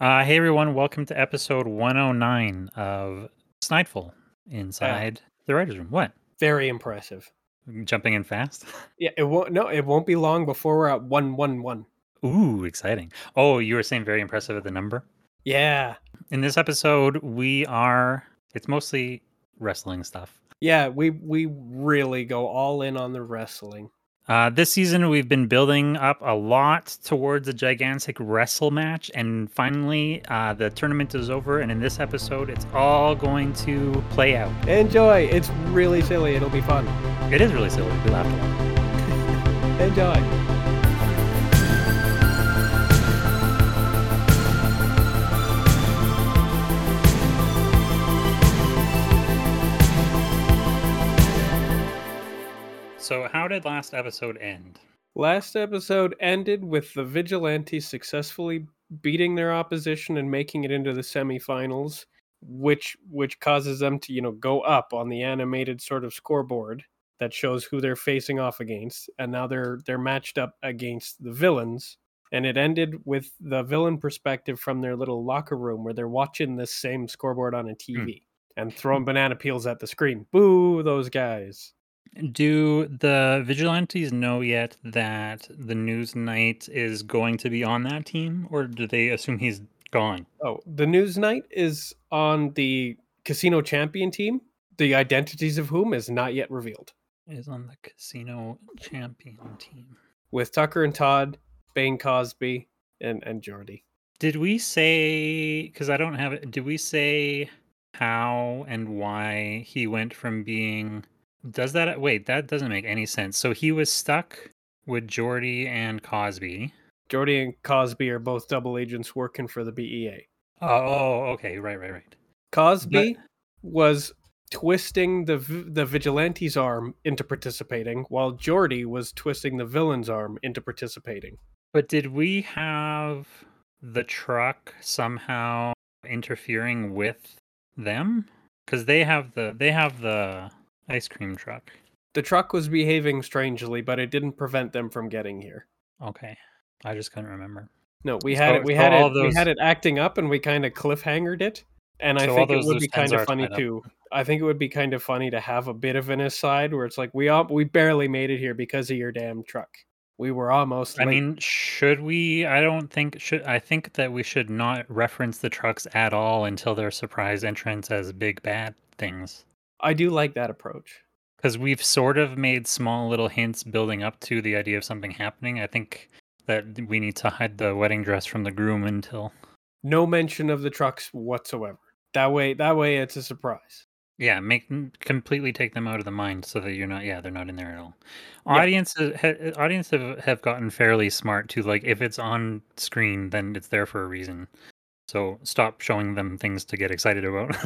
Uh, hey everyone, welcome to episode 109 of Snideful inside the writer's room. What? Very impressive. Jumping in fast? Yeah, it won't. No, it won't be long before we're at one one one. Ooh, exciting. Oh, you were saying very impressive at the number? Yeah, In this episode, we are, it's mostly wrestling stuff. yeah. We we really go all in on the wrestling. Uh, this season, we've been building up a lot towards a gigantic wrestle match, and finally, uh, the tournament is over. And in this episode, it's all going to play out. Enjoy. It's really silly. It'll be fun. It is really silly. We laughed a lot. Enjoy. So, how did last episode end? Last episode ended with the vigilantes successfully beating their opposition and making it into the semifinals, which which causes them to you know go up on the animated sort of scoreboard that shows who they're facing off against, and now they're they're matched up against the villains. And it ended with the villain perspective from their little locker room where they're watching this same scoreboard on a hmm. TV and throwing banana peels at the screen. Boo, those guys. Do the vigilantes know yet that the news knight is going to be on that team, or do they assume he's gone? Oh, the news knight is on the casino champion team, the identities of whom is not yet revealed. Is on the casino champion team. With Tucker and Todd, Bane Cosby, and and Jordy. Did we say? Because I don't have it. Did we say how and why he went from being? Does that uh, wait? That doesn't make any sense. So he was stuck with Jordy and Cosby. Jordy and Cosby are both double agents working for the BEA. Oh, uh, oh, okay, right, right, right. Cosby was twisting the the vigilante's arm into participating, while Jordy was twisting the villain's arm into participating. But did we have the truck somehow interfering with them? Because they have the they have the ice cream truck. The truck was behaving strangely, but it didn't prevent them from getting here. Okay, I just couldn't remember. No, we So- had it. We so had all it. those- We had it acting up, and we kind of cliffhangered it. And I So all think it would be kind of funny tied up. too. I think it would be kind of funny to have a bit of an aside where it's like we all we barely made it here because of your damn truck. We were almost. I late. mean, should we? I don't think should. I think that we should not reference the trucks at all until their surprise entrance as big bad things. I do like that approach. Because we've sort of made small little hints building up to the idea of something happening. I think that we need to hide the wedding dress from the groom until. No mention of the trucks whatsoever. That way, that way, it's a surprise. Yeah, make completely take them out of the mind so that you're not. Yeah, they're not in there at all. Yeah. Audiences, uh, ha, uh, audience have, have gotten fairly smart to like if it's on screen, then it's there for a reason. So stop showing them things to get excited about.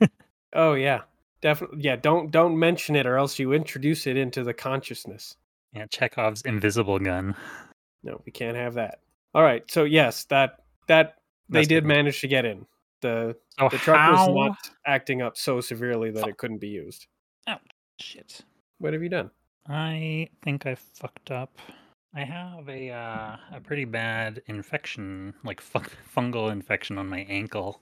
Oh yeah, definitely. Yeah, don't don't mention it, or else you introduce it into the consciousness. yeah, Chekhov's invisible gun. No, we can't have that. All right. So yes, that that they That's did good. manage to get in. The So the truck how? was not acting up so severely that it couldn't be used. Oh shit. What have you done? I think I fucked up. I have a uh, a pretty bad infection, like fu- fungal infection on my ankle,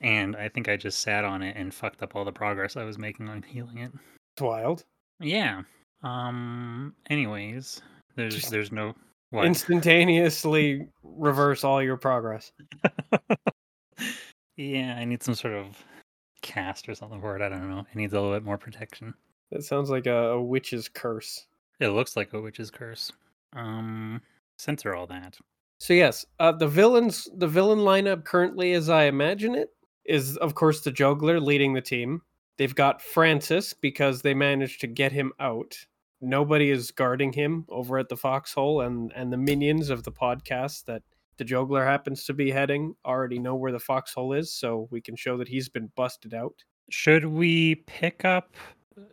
and I think I just sat on it and fucked up all the progress I was making on healing it. It's wild. Yeah. Um. Anyways, there's Just there's no what. Instantaneously reverse all your progress. yeah, I need some sort of cast or something for it. I don't know. It needs a little bit more protection. That sounds like a, a witch's curse. It looks like a witch's curse. Um. Censor all that. So yes, uh, the villains, the villain lineup currently, as I imagine it, is of course the juggler leading the team. They've got Francis because they managed to get him out. Nobody is guarding him over at the foxhole, and and the minions of the podcast that the juggler happens to be heading already know where the foxhole is, so we can show that he's been busted out. Should we pick up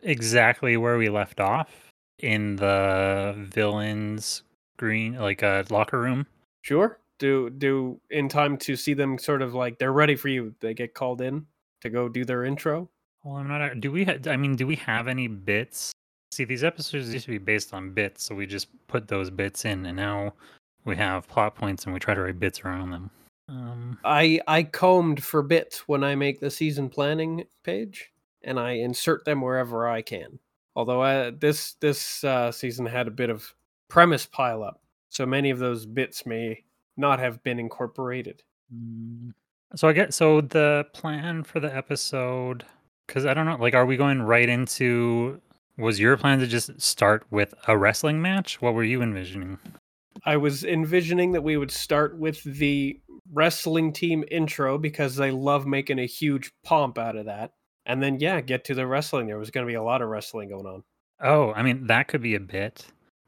exactly where we left off in the villains green like a locker room? Sure. Do do in time to see them sort of like they're ready for you. They get called in to go do their intro. Well, I'm not. Do we? Ha- I mean, do we have any bits? See, these episodes used to be based on bits, so we just put those bits in, and now we have plot points and we try to write bits around them. Um, I I combed for bits when I make the season planning page, and I insert them wherever I can. Although I, this this uh, season had a bit of premise pile up, so many of those bits may not have been incorporated. mm, so I get so the plan for the episode because I don't know, like, are we going right into? Was your plan to just start with a wrestling match? What were you envisioning? I was envisioning that we would start with the wrestling team intro because they love making a huge pomp out of that. And then, yeah, get to the wrestling. There was going to be a lot of wrestling going on. Oh, I mean, that could be a bit.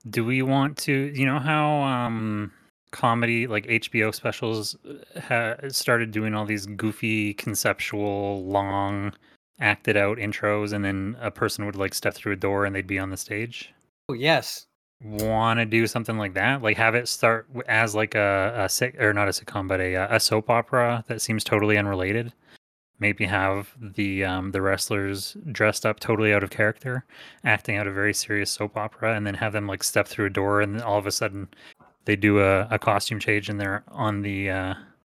Do we want to, you know, how um comedy like HBO specials uh, ha- started doing all these goofy, conceptual, long, acted out intros, and then a person would like step through a door and they'd be on the stage? Oh, yes. Want to do something like that? Like have it start as like a, a sit or not a sitcom, but a uh, a soap opera that seems totally unrelated. Maybe have the um, the wrestlers dressed up totally out of character, acting out a very serious soap opera, and then have them like step through a door, and all of a sudden they do a, a costume change, and they're on the uh,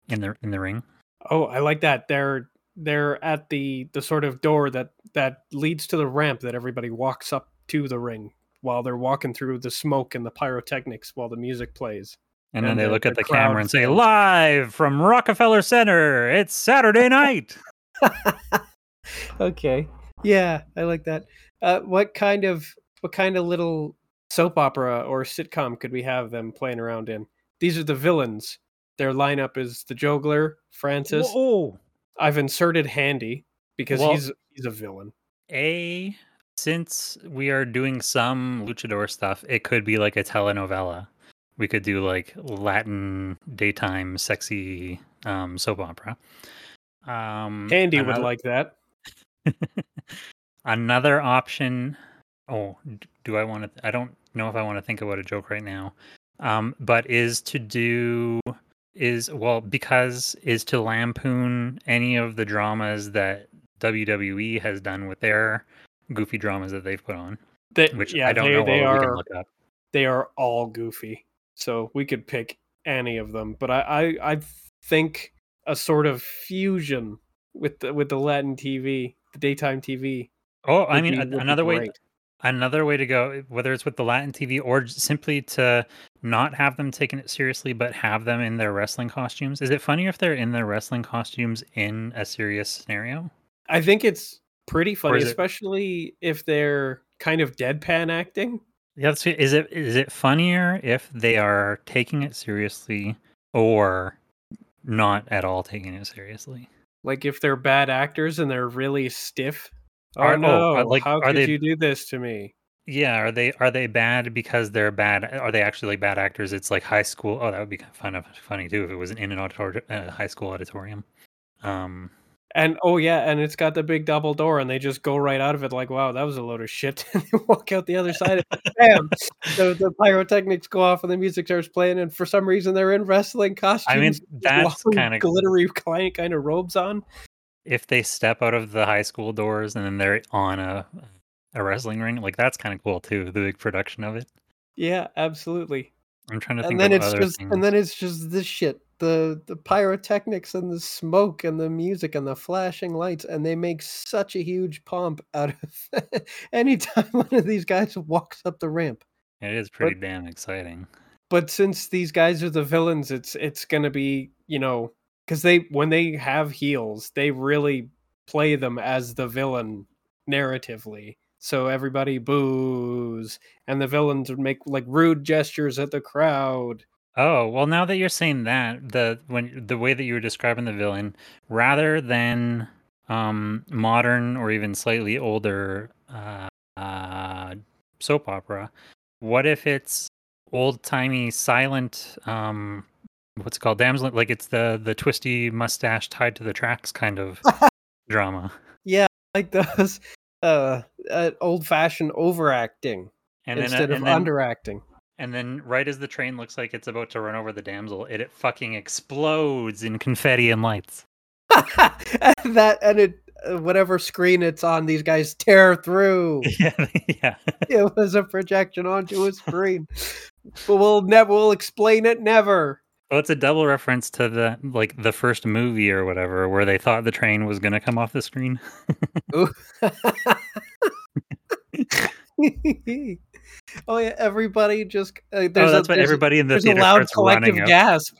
in the in the ring. Oh, I like that. They're they're at the the sort of door that that leads to the ramp that everybody walks up to the ring while they're walking through the smoke and the pyrotechnics while the music plays. And then they the- look at the the camera and say, "Live from Rockefeller Center, it's Saturday night." okay. Yeah, I like that. Uh, what kind of what kind of little soap opera or sitcom could we have them playing around in? These are the villains. Their lineup is the juggler, Francis. Whoa. I've inserted Handy because Well- he's he's a villain. A since we are doing some luchador stuff, it could be like a telenovela. We could do like Latin daytime sexy um, soap opera. Um, Handy would like that. another option. Oh, do I want to? I don't know if I want to think about a joke right now. Um, but is to do is well because is to lampoon any of the dramas that WWE has done with their goofy dramas that they've put on, They, which yeah, I don't they, know. they we can are look up. they are all goofy. So we could pick any of them, but I I, I think a sort of fusion with the with the Latin TV, the daytime TV. Oh, I mean, be- another way. Another way to go, whether it's with the Latin TV or simply to not have them taking it seriously, but have them in their wrestling costumes. Is it funnier if they're in their wrestling costumes in a serious scenario? I think it's pretty funny, is it- especially if they're kind of deadpan acting. Yeah, is it is it funnier if they are taking it seriously or not at all taking it seriously? Like if they're bad actors and they're really stiff. Oh Are- oh, no! uh, like, how could they- you do this to me? Yeah, are they are they bad because they're bad? Are they actually like bad actors? It's like high school. Oh, that would be kind of fun, funny too if it was in an auditor, uh, high school auditorium. Um, And oh yeah, and it's got the big double door, and they just go right out of it like, wow, that was a load of shit. and they walk out the other side. Bam! the, the pyrotechnics go off, and the music starts playing. And for some reason, they're in wrestling costumes. I mean, that's kind of glittery kind of robes on. If they step out of the high school doors and then they're on a a wrestling ring, like that's kind of cool too. The big production of it. Yeah, absolutely. I'm trying to think And then of it's just things. and then it's just this shit. The the pyrotechnics and the smoke and the music and the flashing lights and they make such a huge pomp out of anytime one of these guys walks up the ramp. it is pretty damn exciting. but since these guys are the villains it's it's gonna be you know because they when they have heels they really play them as the villain narratively. So everybody boos and the villains would make like rude gestures at the crowd. Oh well, now that you're saying that, the when the way that you were describing the villain, rather than um modern or even slightly older uh, uh soap opera, what if it's old timey silent um what's it called damsel like it's the the twisty mustache tied to the tracks kind of drama. Yeah, like those uh, uh old fashioned overacting And then instead uh, of and then, underacting and then right as the train looks like it's about to run over the damsel, it, it fucking explodes in confetti and lights. and that and it uh, whatever screen it's on these guys tear through yeah, yeah. it was a projection onto a screen. but we'll never we'll explain it never. Well, it's a double reference to the like the first movie or whatever, where they thought the train was gonna come off the screen. Oh yeah, everybody just uh, there's oh, that's a, what everybody in the there's a loud collective gasp.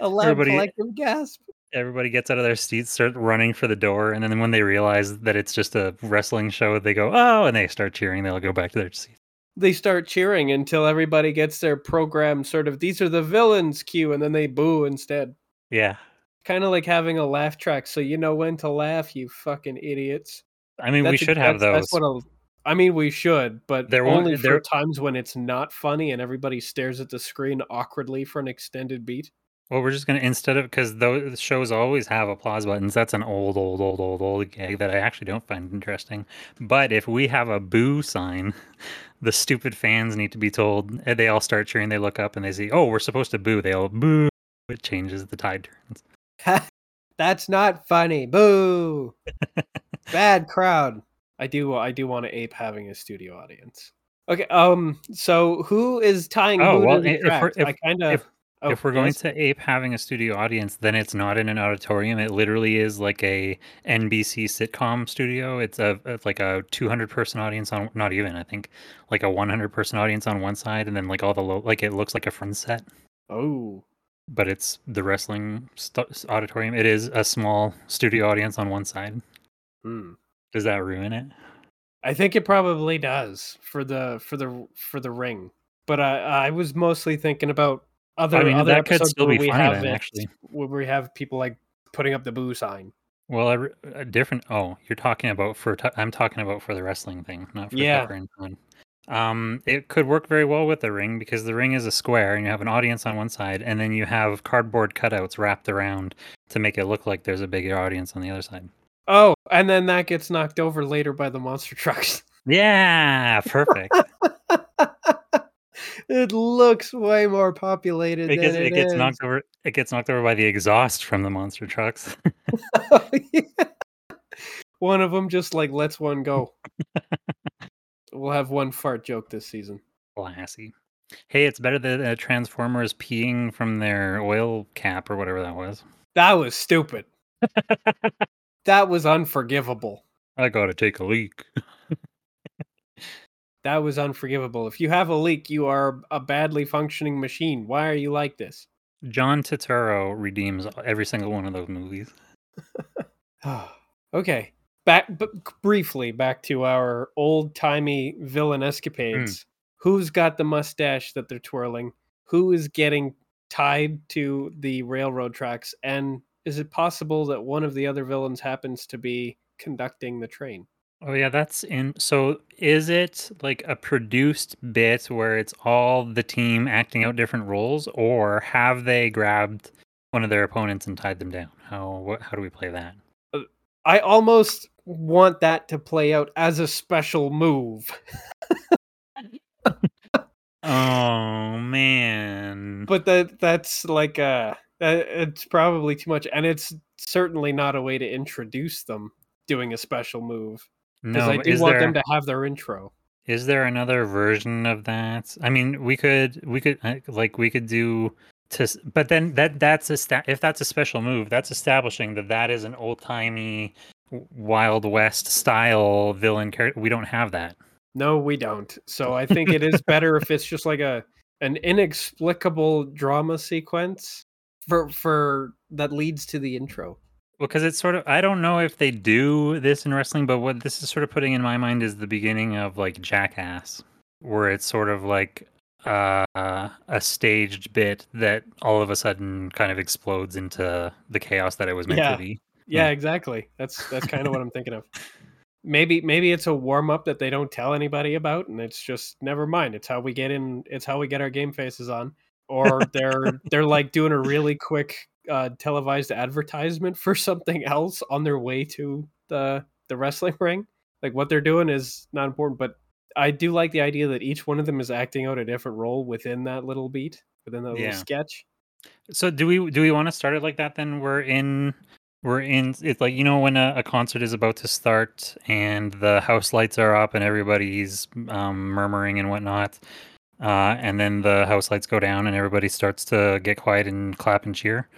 A loud Everybody- collective gasp. Everybody gets out of their seats, start running for the door, and then when they realize that it's just a wrestling show, they go, "Oh!" and they start cheering. They'll go back to their seats. They start cheering until everybody gets their program sort of these are the villains cue, and then they boo instead. Yeah, Kind of like having a laugh track, so you know when to laugh, you fucking idiots. I mean, we That's- should have that's- those. That's what a, I mean, we should, but There only there- times when it's not funny and everybody stares at the screen awkwardly for an extended beat. Well, we're just gonna instead of because those shows always have applause buttons. That's an old, old, old, old, old gag that I actually don't find interesting. But if we have a boo sign, the stupid fans need to be told. and They all start cheering. They look up and they see, oh, we're supposed to boo. They all boo. It changes. The tide turns. That's not funny. Boo. Bad crowd. I do I do want to ape having a studio audience. Okay, um so who is tying Oh, well, to if if- I kind of if- if we're going to ape having a studio audience, then it's not in an auditorium. It literally is like a NBC sitcom studio. It's a it's like a 200 person audience on not even I think like a 100 person audience on one side, and then like all the low like it looks like a friend set, Oh. but it's the wrestling st- auditorium. It is a small studio audience on one side. Hmm. Does that ruin it? I think it probably does for the for the for the ring. But I I was mostly thinking about other mean, other that could still be we funny have then, it, actually. where we have people like putting up the boo sign. Well, a, a different. Oh, you're talking about for. I'm talking about for the wrestling thing, not for Yeah. Tucker and Fun. Um, it could work very well with the ring because the ring is a square, and you have an audience on one side, and then you have cardboard cutouts wrapped around to make it look like there's a bigger audience on the other side. Oh, and then that gets knocked over later by the monster trucks. Yeah, perfect. it looks way more populated because than it it, gets is. knocked over. It gets knocked over by the exhaust from the monster trucks. Yeah. One of them just like lets one go. we'll have one fart joke this season. Classy. Hey, it's better than uh, Transformers peeing from their oil cap or whatever that was. That was stupid. that was unforgivable. I gotta take a leak. That was unforgivable. If you have a leak, you are a badly functioning machine. Why are you like this? John Turturro redeems every single one of those movies. okay. Back b- briefly back to our old-timey villain hmm. escapades. Who's got the mustache that they're twirling? Who is getting tied to the railroad tracks and is it possible that one of the other villains happens to be conducting the train? Oh yeah, that's in. So is it like a produced bit where it's all the team acting out different roles, or have they grabbed one of their opponents and tied them down? How what, how do we play that? I almost want that to play out as a special move. Oh man! but that that's like uh that, it's probably too much and it's certainly not a way to introduce them doing a special move because no, i do is want there them to have their intro is there another version of that? I mean, we could we could uh, like we could do to, but then that that's a sta- if that's a special move, that's establishing that that is an old timey Wild West style villain character. We don't have that. no we don't so i think it is better if it's just like a an inexplicable drama sequence for for that leads to the intro because it's sort of I don't know if they do this in wrestling, but what this is sort of putting in my mind is the beginning of like Jackass, where it's sort of like uh, a staged bit that all of a sudden kind of explodes into the chaos that it was meant Yeah. to be. yeah exactly. That's that's kind of what i'm thinking of. Maybe maybe it's a warm up that they don't tell anybody about and it's just never mind. It's how we get in it's how we get our game faces on. Or they're they're like doing a really quick uh televised advertisement for something else on their way to the the wrestling ring like what they're doing is not important but i do like the idea that each one of them is acting out a different role within that little beat within that Yeah. little sketch So do we do we want to start it like that? Then we're in we're in. It's like you know when a, a concert is about to start and the house lights are up and everybody's um, murmuring and whatnot. Uh, and then the house lights go down, and everybody starts to get quiet and clap and cheer.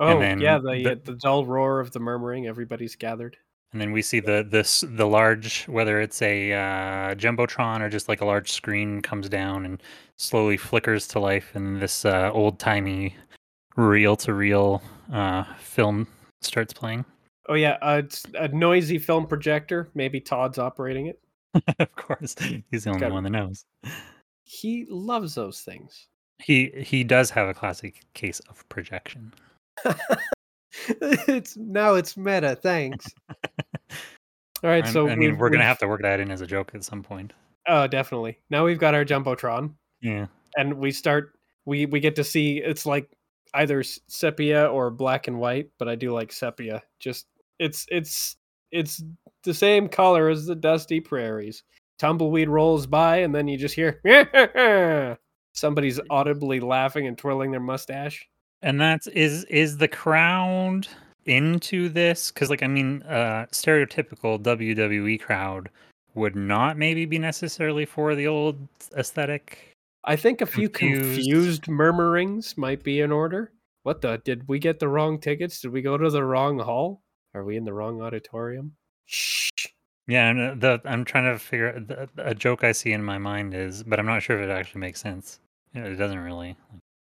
Oh then yeah, the, the- the dull roar of the murmuring. Everybody's gathered. And then we see the this the large whether it's a uh, jumbotron or just like a large screen comes down and slowly flickers to life, and this uh, old timey reel to reel film starts playing. Oh yeah, uh, it's a noisy film projector. Maybe Todd's operating it. of course, he's the only Got- one that knows. He loves those things. He he does have a classic case of projection. it's now it's meta. Thanks. All right, I'm- so I mean, we're gonna we've- to work that in as a joke at some point. Oh, definitely. Now we've got our jumbotron, Yeah. and we start. We we get to see it's like either sepia or black and white, but I do like sepia. Just it's it's it's the same color as the dusty prairies. Tumbleweed rolls by, and then you just hear somebody's audibly laughing and twirling their mustache. And that's is is the crowd into this? Because like I mean, uh, stereotypical WWE crowd would not maybe be necessarily for the old aesthetic. I think a few Confused. confused murmurings might be in order. What the? Did we get the wrong tickets? Did we go to the wrong hall? Are we in the wrong auditorium? Shh. Yeah, and uh, the I'm trying to figure the, a joke I see in my mind is, but I'm not sure if it actually makes sense. It doesn't really.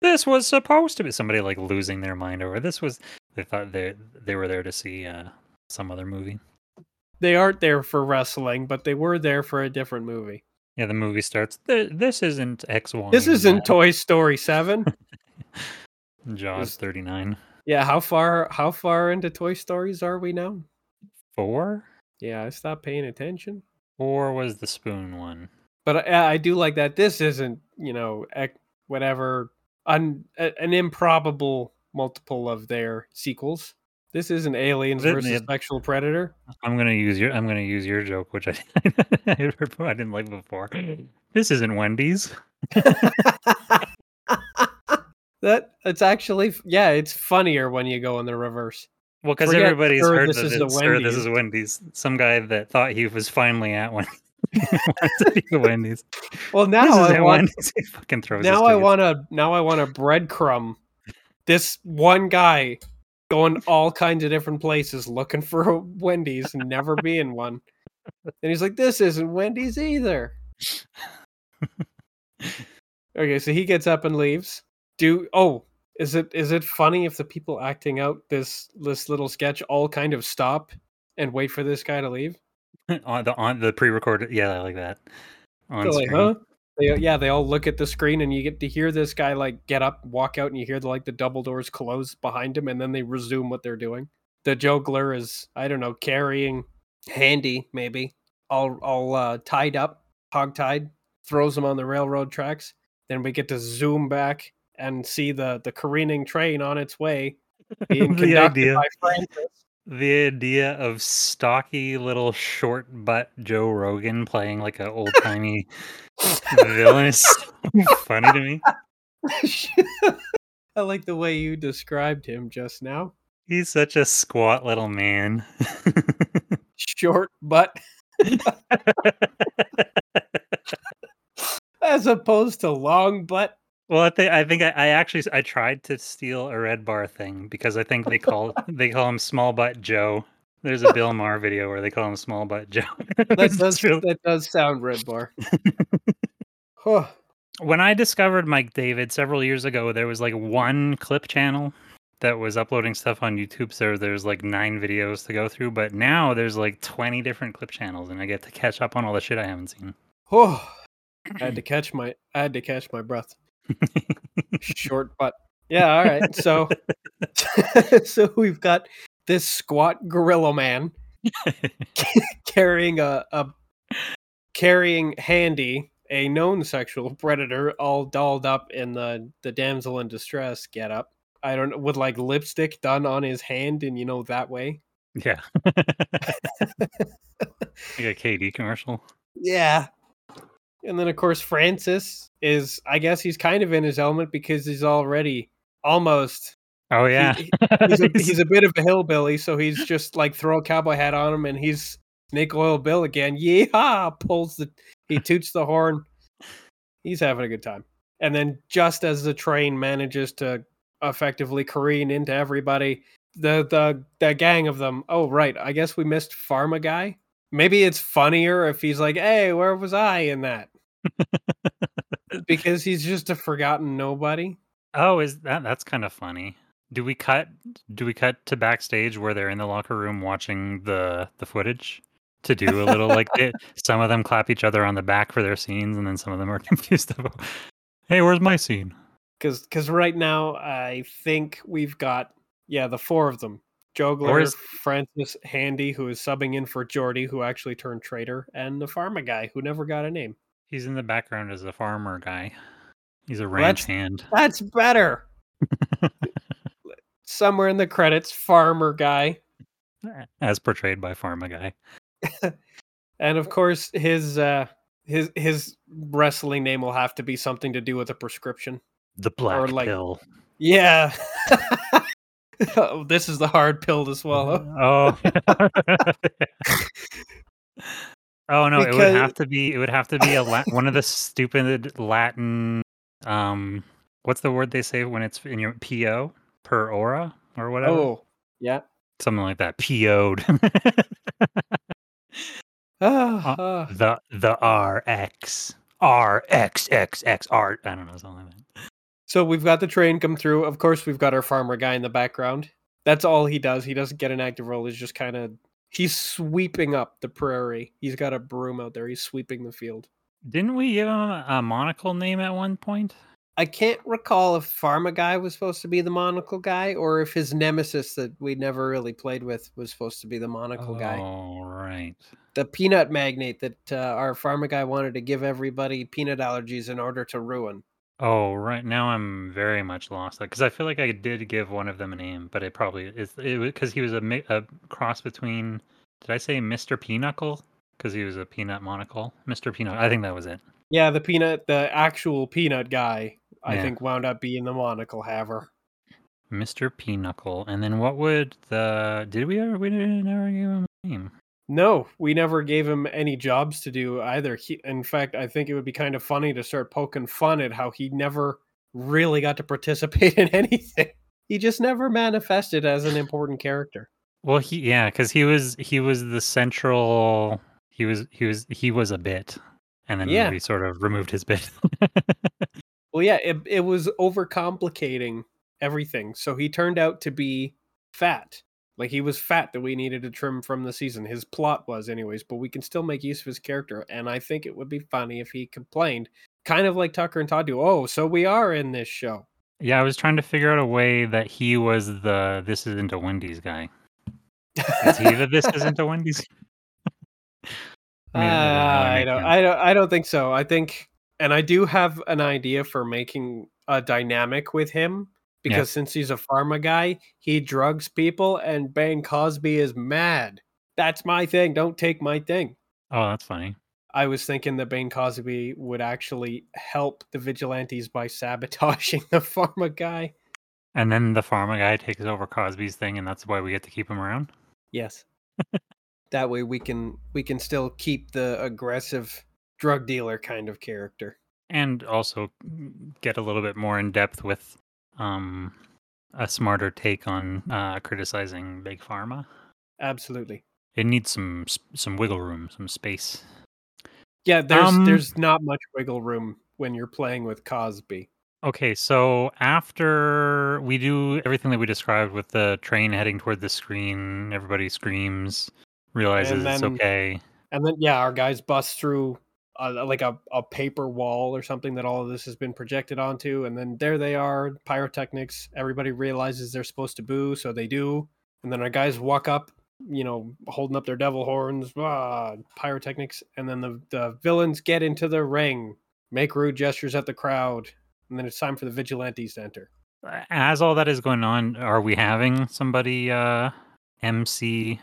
This was supposed to be somebody like losing their mind over this was they thought they they were there to see uh, some other movie. They aren't there for wrestling, but they were there for a different movie. Yeah, the movie starts. This isn't X one. This isn't Toy Story 7. Jaws This- 39. yeah, how far how far into Toy Stories are we now? Four? Yeah, I stopped paying attention. Four was the spoon one. But I, I do like that this isn't, you know, whatever un, a- an improbable multiple of their sequels. This isn't Aliens Th- versus yeah. Sexual Predator. I'm gonna use your. I'm gonna use your joke, which I I didn't like before. This isn't Wendy's. that it's actually yeah, it's funnier when you go in the reverse. Well, because everybody's heard this is it's, this is Wendy's. Some guy that thought he was finally at Wendy's. Wendy's. Well, now I want fucking throws. now I want to now I want a breadcrumb. This one guy going all kinds of different places looking for a Wendy's and never being one. And he's like, "This isn't Wendy's either." okay, so he gets up and leaves. Do oh, is it is it funny if the people acting out this this little sketch all kind of stop and wait for this guy to leave? on the on the pre-recorded. Yeah, I like that. On like, huh? They, yeah, they all look at the screen and you get to hear this guy like get up, walk out, and you hear the like the double doors close behind him, and then they resume what they're doing. The juggler is, I don't know, carrying Handy, maybe, all all uh, tied up, hog tied, throws him on the railroad tracks. Then we get to zoom back and see the the careening train on its way being conducted idea. by Francis. The idea of stocky little short butt Joe Rogan playing like an old timey villain is so funny to me. I like the way you described him just now. He's such a squat little man. Short butt as opposed to long butt. Well, I think I think I, I actually I tried to steal a red bar thing because I think they call they call him small butt Joe. There's a Bill Maher video where they call him small butt Joe. That does really- that does sound red bar. Huh. when I discovered Mike David several years ago, there was like one clip channel that was uploading stuff on YouTube. So there's like nine videos to go through, but now there's like 20 different clip channels, and I get to catch up on all the shit I haven't seen. Oh, I had to catch my I had to catch my breath. Short butt. Yeah, all right. So so we've got this squat gorilla man carrying a, a carrying handy a known sexual predator all dolled up in the the damsel in distress get up i don't know with like lipstick done on his hand and you know that way yeah. like a KD commercial. yeah and then of course francis is i guess he's kind of in his element because he's already almost Oh, yeah. he- he's, a, he's a bit of a hillbilly so he's just like throw a cowboy hat on him and he's snake oil bill again yeah pulls the he toots the horn he's having a good time. And then just as the train manages to effectively careen into everybody, the the the gang of them. Oh right, I guess we missed Pharma guy. Maybe it's funnier if he's like, "Hey, where was I in that?" because he's just a forgotten nobody. Oh, is that that's kind of funny. Do we cut do we cut to backstage where they're in the locker room watching the the footage to do a little like they, some of them clap each other on the back for their scenes and then some of them are confused about Hey, where's my scene? Cuz cuz right now I think we've got yeah, the four of them. Juggler, is- Francis, Handy, who is subbing in for Jordy, who actually turned traitor, and the pharma guy, who never got a name. He's in the background as a farmer guy. He's a ranch that's- hand. That's better. Somewhere in the credits, farmer guy. as portrayed by Pharma guy. And of course, his uh his his wrestling name will have to be something to do with a prescription. The black like- pill. Yeah. oh, this is the hard pill to swallow. Oh. Oh no, it would have to be it would have to be a La- one of the stupid Latin um what's the word they say when it's in your PO per aura or whatever? Oh, yeah. Something like that. PO'd. Ah, ah. the the RX. RXXXR. I don't know, something like that. So we've got the train come through. Of course, we've got our farmer guy in the background. That's all he does. He doesn't get an active role. He's just kind of he's sweeping up the prairie. He's got a broom out there. He's sweeping the field. Didn't we give him a, monocle name at one point? I can't recall if Pharma guy was supposed to be the monocle guy or if his nemesis that we never really played with was supposed to be the monocle guy. All right. The peanut magnate that uh, our Pharma guy wanted to give everybody peanut allergies in order to ruin. Oh, right now I'm very much lost because I feel like I did give one of them a name, but it probably is it because he was a, mi- a cross between. Did I say Mr. Pinochle? Because he was a peanut monocle. Mr. Peanut. I think that was it. Yeah, the peanut, the actual peanut guy, I Yeah. think wound up being the monocle haver. Mr. Pinochle. And then what would the? Did we ever? We didn't ever give him a name. No, we never gave him any jobs to do either. He, in fact, I think it would be kind of funny to start poking fun at how he never really got to participate in anything. He just never manifested as an important character. Well, he yeah, because he was he was the central. He was he was he was a bit, and then Yeah. we sort of removed his bit. Well, yeah, it, it was overcomplicating everything. So he turned out to be fat. Like he was fat that we needed to trim from the season. His plot was, anyways, but we can still make use of his character. And I think it would be funny if he complained, kind of like Tucker and Todd do. Oh, so we are in this show. yeah, I was trying to figure out a way that he was the this isn't a Wendy's guy. Is he the this isn't a Wendy's? I mean, that doesn't I don't. Ah, I don't, I don't think so. I think, and I do have an idea for making a dynamic with him because since he's a pharma guy, he drugs people, and Bane Cosby is mad. That's my thing. Don't take my thing. Oh, that's funny. I was thinking that Bane Cosby would actually help the vigilantes by sabotaging the pharma guy. And then the pharma guy takes over Cosby's thing, and that's why we get to keep him around. Yes. that way we can we can still keep the aggressive drug dealer kind of character. and also get a little bit more in depth with um a smarter take on uh criticizing big pharma Absolutely. it needs some some wiggle room some space Yeah, there's Um, there's not much wiggle room when you're playing with Cosby. okay so after we do everything that we described with the train heading toward the screen everybody screams realizes it's okay And then yeah, our guys bust through uh, like a, a paper wall or something that all of this has been projected onto and then there they are pyrotechnics everybody realizes they're supposed to boo so they do and then our guys walk up you know holding up their devil horns ah, pyrotechnics and then the, the villains get into the ring make rude gestures at the crowd and then it's time for the vigilantes to enter. As all that is going on are we having somebody uh mc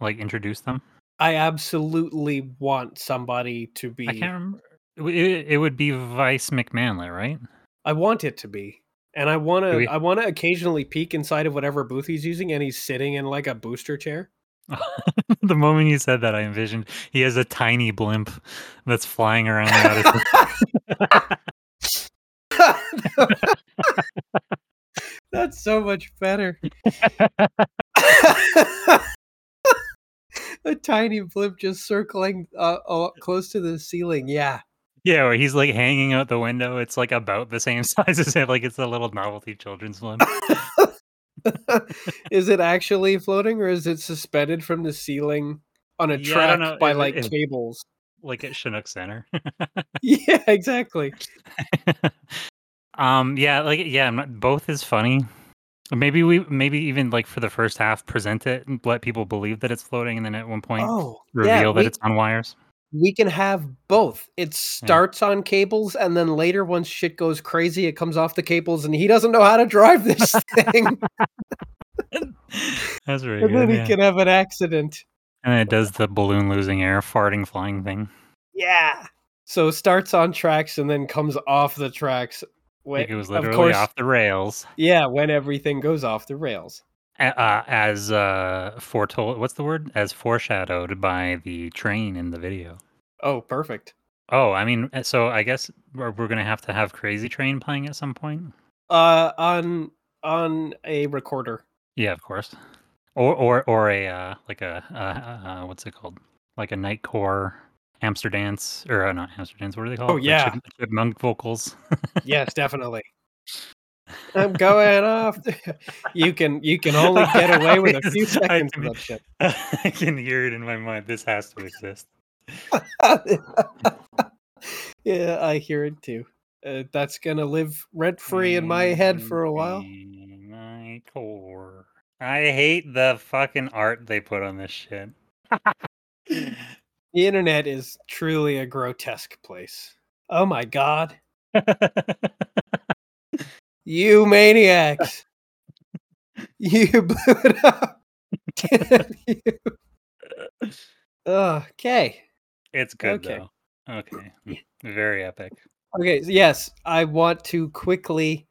like introduce them i absolutely want somebody to be i can't remember it, it, would be vice mcmanley right I want it to be. And I want to we- I want to occasionally peek inside of whatever booth he's using and he's sitting in like a booster chair. the moment you said that, I envisioned he has a tiny blimp that's flying around. That's so much better. A tiny blimp just circling uh, uh, close to the ceiling. Yeah. Yeah, where he's like hanging out the window. It's like about the same size as it. Like it's a little novelty children's blimp. is it actually floating or is it suspended from the ceiling on a Yeah, track by it- like if- cables? like at Chinook Center. Yeah, exactly. um, yeah, like yeah, not- both is funny. Maybe we maybe even like for the first half present it and let people believe that it's floating, and then at one point Oh, reveal yeah, that we, it's on wires. we can have both. It starts on cables, and then later, once shit goes crazy, it comes off the cables, and he doesn't know how to drive this thing, That's very and then good. he yeah. can have an accident. And then it does the balloon losing air, farting, flying thing. Yeah. So starts on tracks and then comes off the tracks. When, Like it was of literally course, off the rails, Yeah, when everything goes off the rails. Uh, as uh, foretold. What's the word? As foreshadowed by the train in the video. Oh, perfect. Oh, I mean, uh, so I guess we're, we're gonna have to have Crazy Train playing at some point. Uh, on on a recorder. Yeah, of course. Or or or a uh, like a uh, uh, what's it called? Like a nightcore Hampsterdance or uh, not Hampsterdance. What are they called? Oh, yeah. chip- chipmunk vocals. Yes, definitely. I'm going off. you can you can only get away with a few seconds can- of that shit. I can hear it in my mind. This has to exist. yeah, I hear it too. Uh, that's gonna live rent free in my head for a while. Nightcore. I hate the fucking art they put on this shit. The internet is truly a grotesque place. Oh my god. You maniacs. you blew it up. You- okay. it's good Okay. though. Okay. Very epic. Okay. Yes, I want to quickly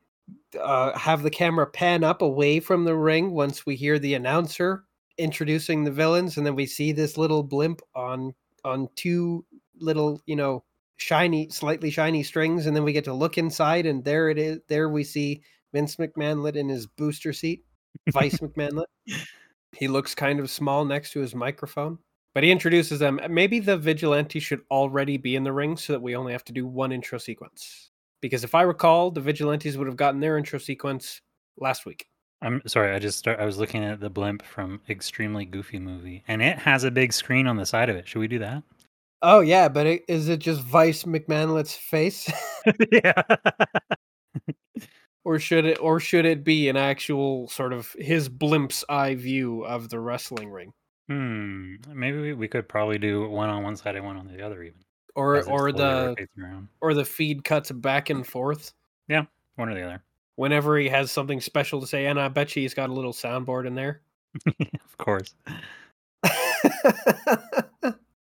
uh, have the camera pan up away from the ring once we hear the announcer introducing the villains, and then we see this little blimp on on two little, you know, shiny, slightly shiny strings, and then we get to look inside, and there it is. There we see Vince McMahon in his booster seat, Vice McMahon. He looks kind of small next to his microphone. But he introduces them. Maybe the vigilante should already be in the ring so that we only have to do one intro sequence. Because if I recall, the vigilantes would have gotten their intro sequence last week. I'm sorry. I just start. I was looking at the blimp from Extremely Goofy movie, and it has a big screen on the side of it. Should we do that? Oh yeah, but it, is it just Vice McMahonlet's face, yeah. or should it, or should it be an actual sort of his blimp's eye view of the wrestling ring, Hmm. Maybe we, we could probably do one on one side and one on the other, even. or or the or the feed cuts back and forth Yeah, one or the other. Whenever he has something special to say, and I bet you he's got a little soundboard in there. of course.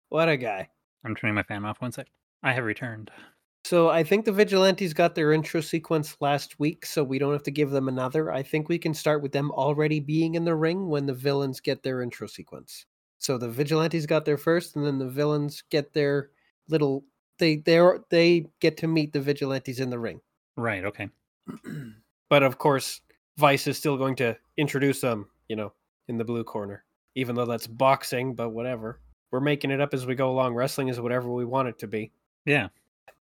what a guy. I'm turning my fan off one sec. I have returned. So I think the vigilantes got their intro sequence last week, so we don't have to give them another. I think we can start with them already being in the ring when the villains get their intro sequence. So the vigilantes got there first, and then the villains get their little. They they they get to meet the vigilantes in the ring. Right. Okay. but of course, Vice is still going to introduce them. You know, in the blue corner, even though that's boxing. But whatever, we're making it up as we go along. Wrestling is whatever we want it to be. Yeah.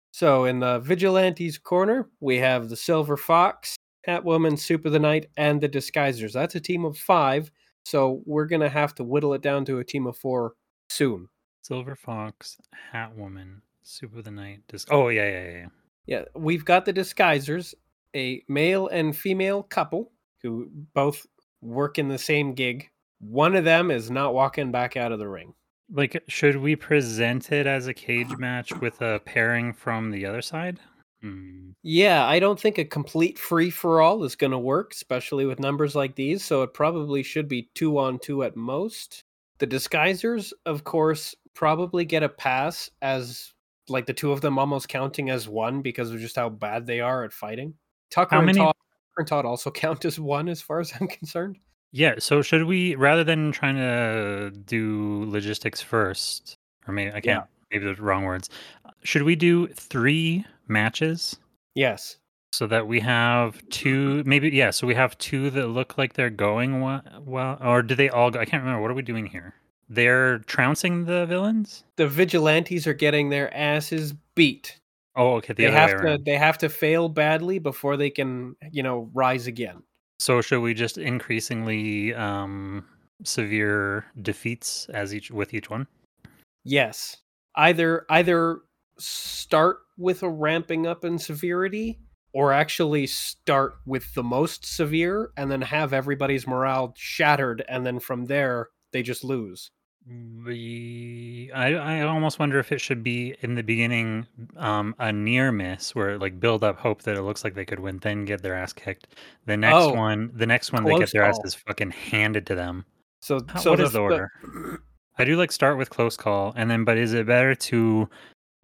So in the Vigilantes corner, we have the Silver Fox, Catwoman, Soup of the Night, and the Disguisers. That's a team of five. So we're gonna have to whittle it down to a team of four soon. Silver Fox, Hatwoman, Soup of the Night. Oh yeah, yeah, yeah, yeah. Yeah, we've got the Disguisers, a male and female couple who both work in the same gig. One of them is not walking back out of the ring. Like, should we present it as a cage match with a pairing from the other side? Hmm. Yeah, I don't think a complete free for all is going to work, especially with numbers like these. So it probably should be two on two at most. The disguisers, of course, probably get a pass as like the two of them almost counting as one because of just how bad they are at fighting. Tucker How and many- Todd, and Todd also count as one as far as I'm concerned. Yeah, so should we rather than trying to do logistics first, or maybe I can't maybe the wrong words. Should we do three matches Yes. so that we have two maybe yeah, so we have two that look like they're going well, well or do they all go I can't remember what are we doing here? They're trouncing the villains? The vigilantes are getting their asses beat. Oh, okay, the they have to around. they have to fail badly before they can, you know, rise again. So should we just increasingly um severe defeats as each with each one? Yes. Either either start with a ramping up in severity or actually start with the most severe and then have everybody's morale shattered and then from there they just lose. We, I, I almost wonder if it should be in the beginning um, a near miss where it, like build up hope that it looks like they could win, then get their ass kicked. The next Oh, one, the next one, they close get their call. asses fucking handed to them. So How- so what is the- the order? I do like start with close call, and then, but is it better to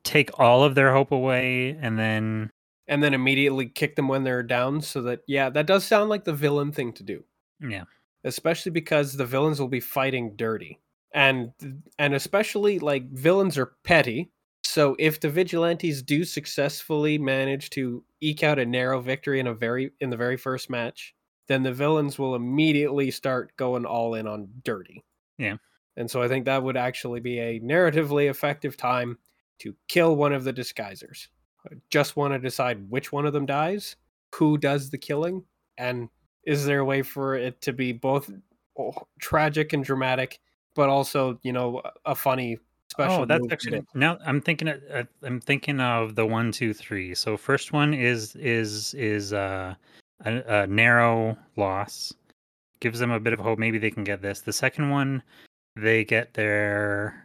take all of their hope away and then? and then immediately kick them when they're down so that yeah, that does sound like the villain thing to do. Yeah, especially because the villains will be fighting dirty and and especially like villains are petty. So if the vigilantes do successfully manage to eke out a narrow victory in a very in the very first match then the villains will immediately start going all in on dirty. Yeah. and so i think that would actually be a narratively effective time to kill one of the disguisers. I just want to decide which one of them dies who does the killing and is there a way for it to be both oh, tragic and dramatic but also you know a funny special oh, that's actually now I'm thinking. of- uh, I'm thinking of the one, two, three. So first one is is is uh, a, a narrow loss, gives them a bit of hope. Maybe they can get this. The second one, they get their.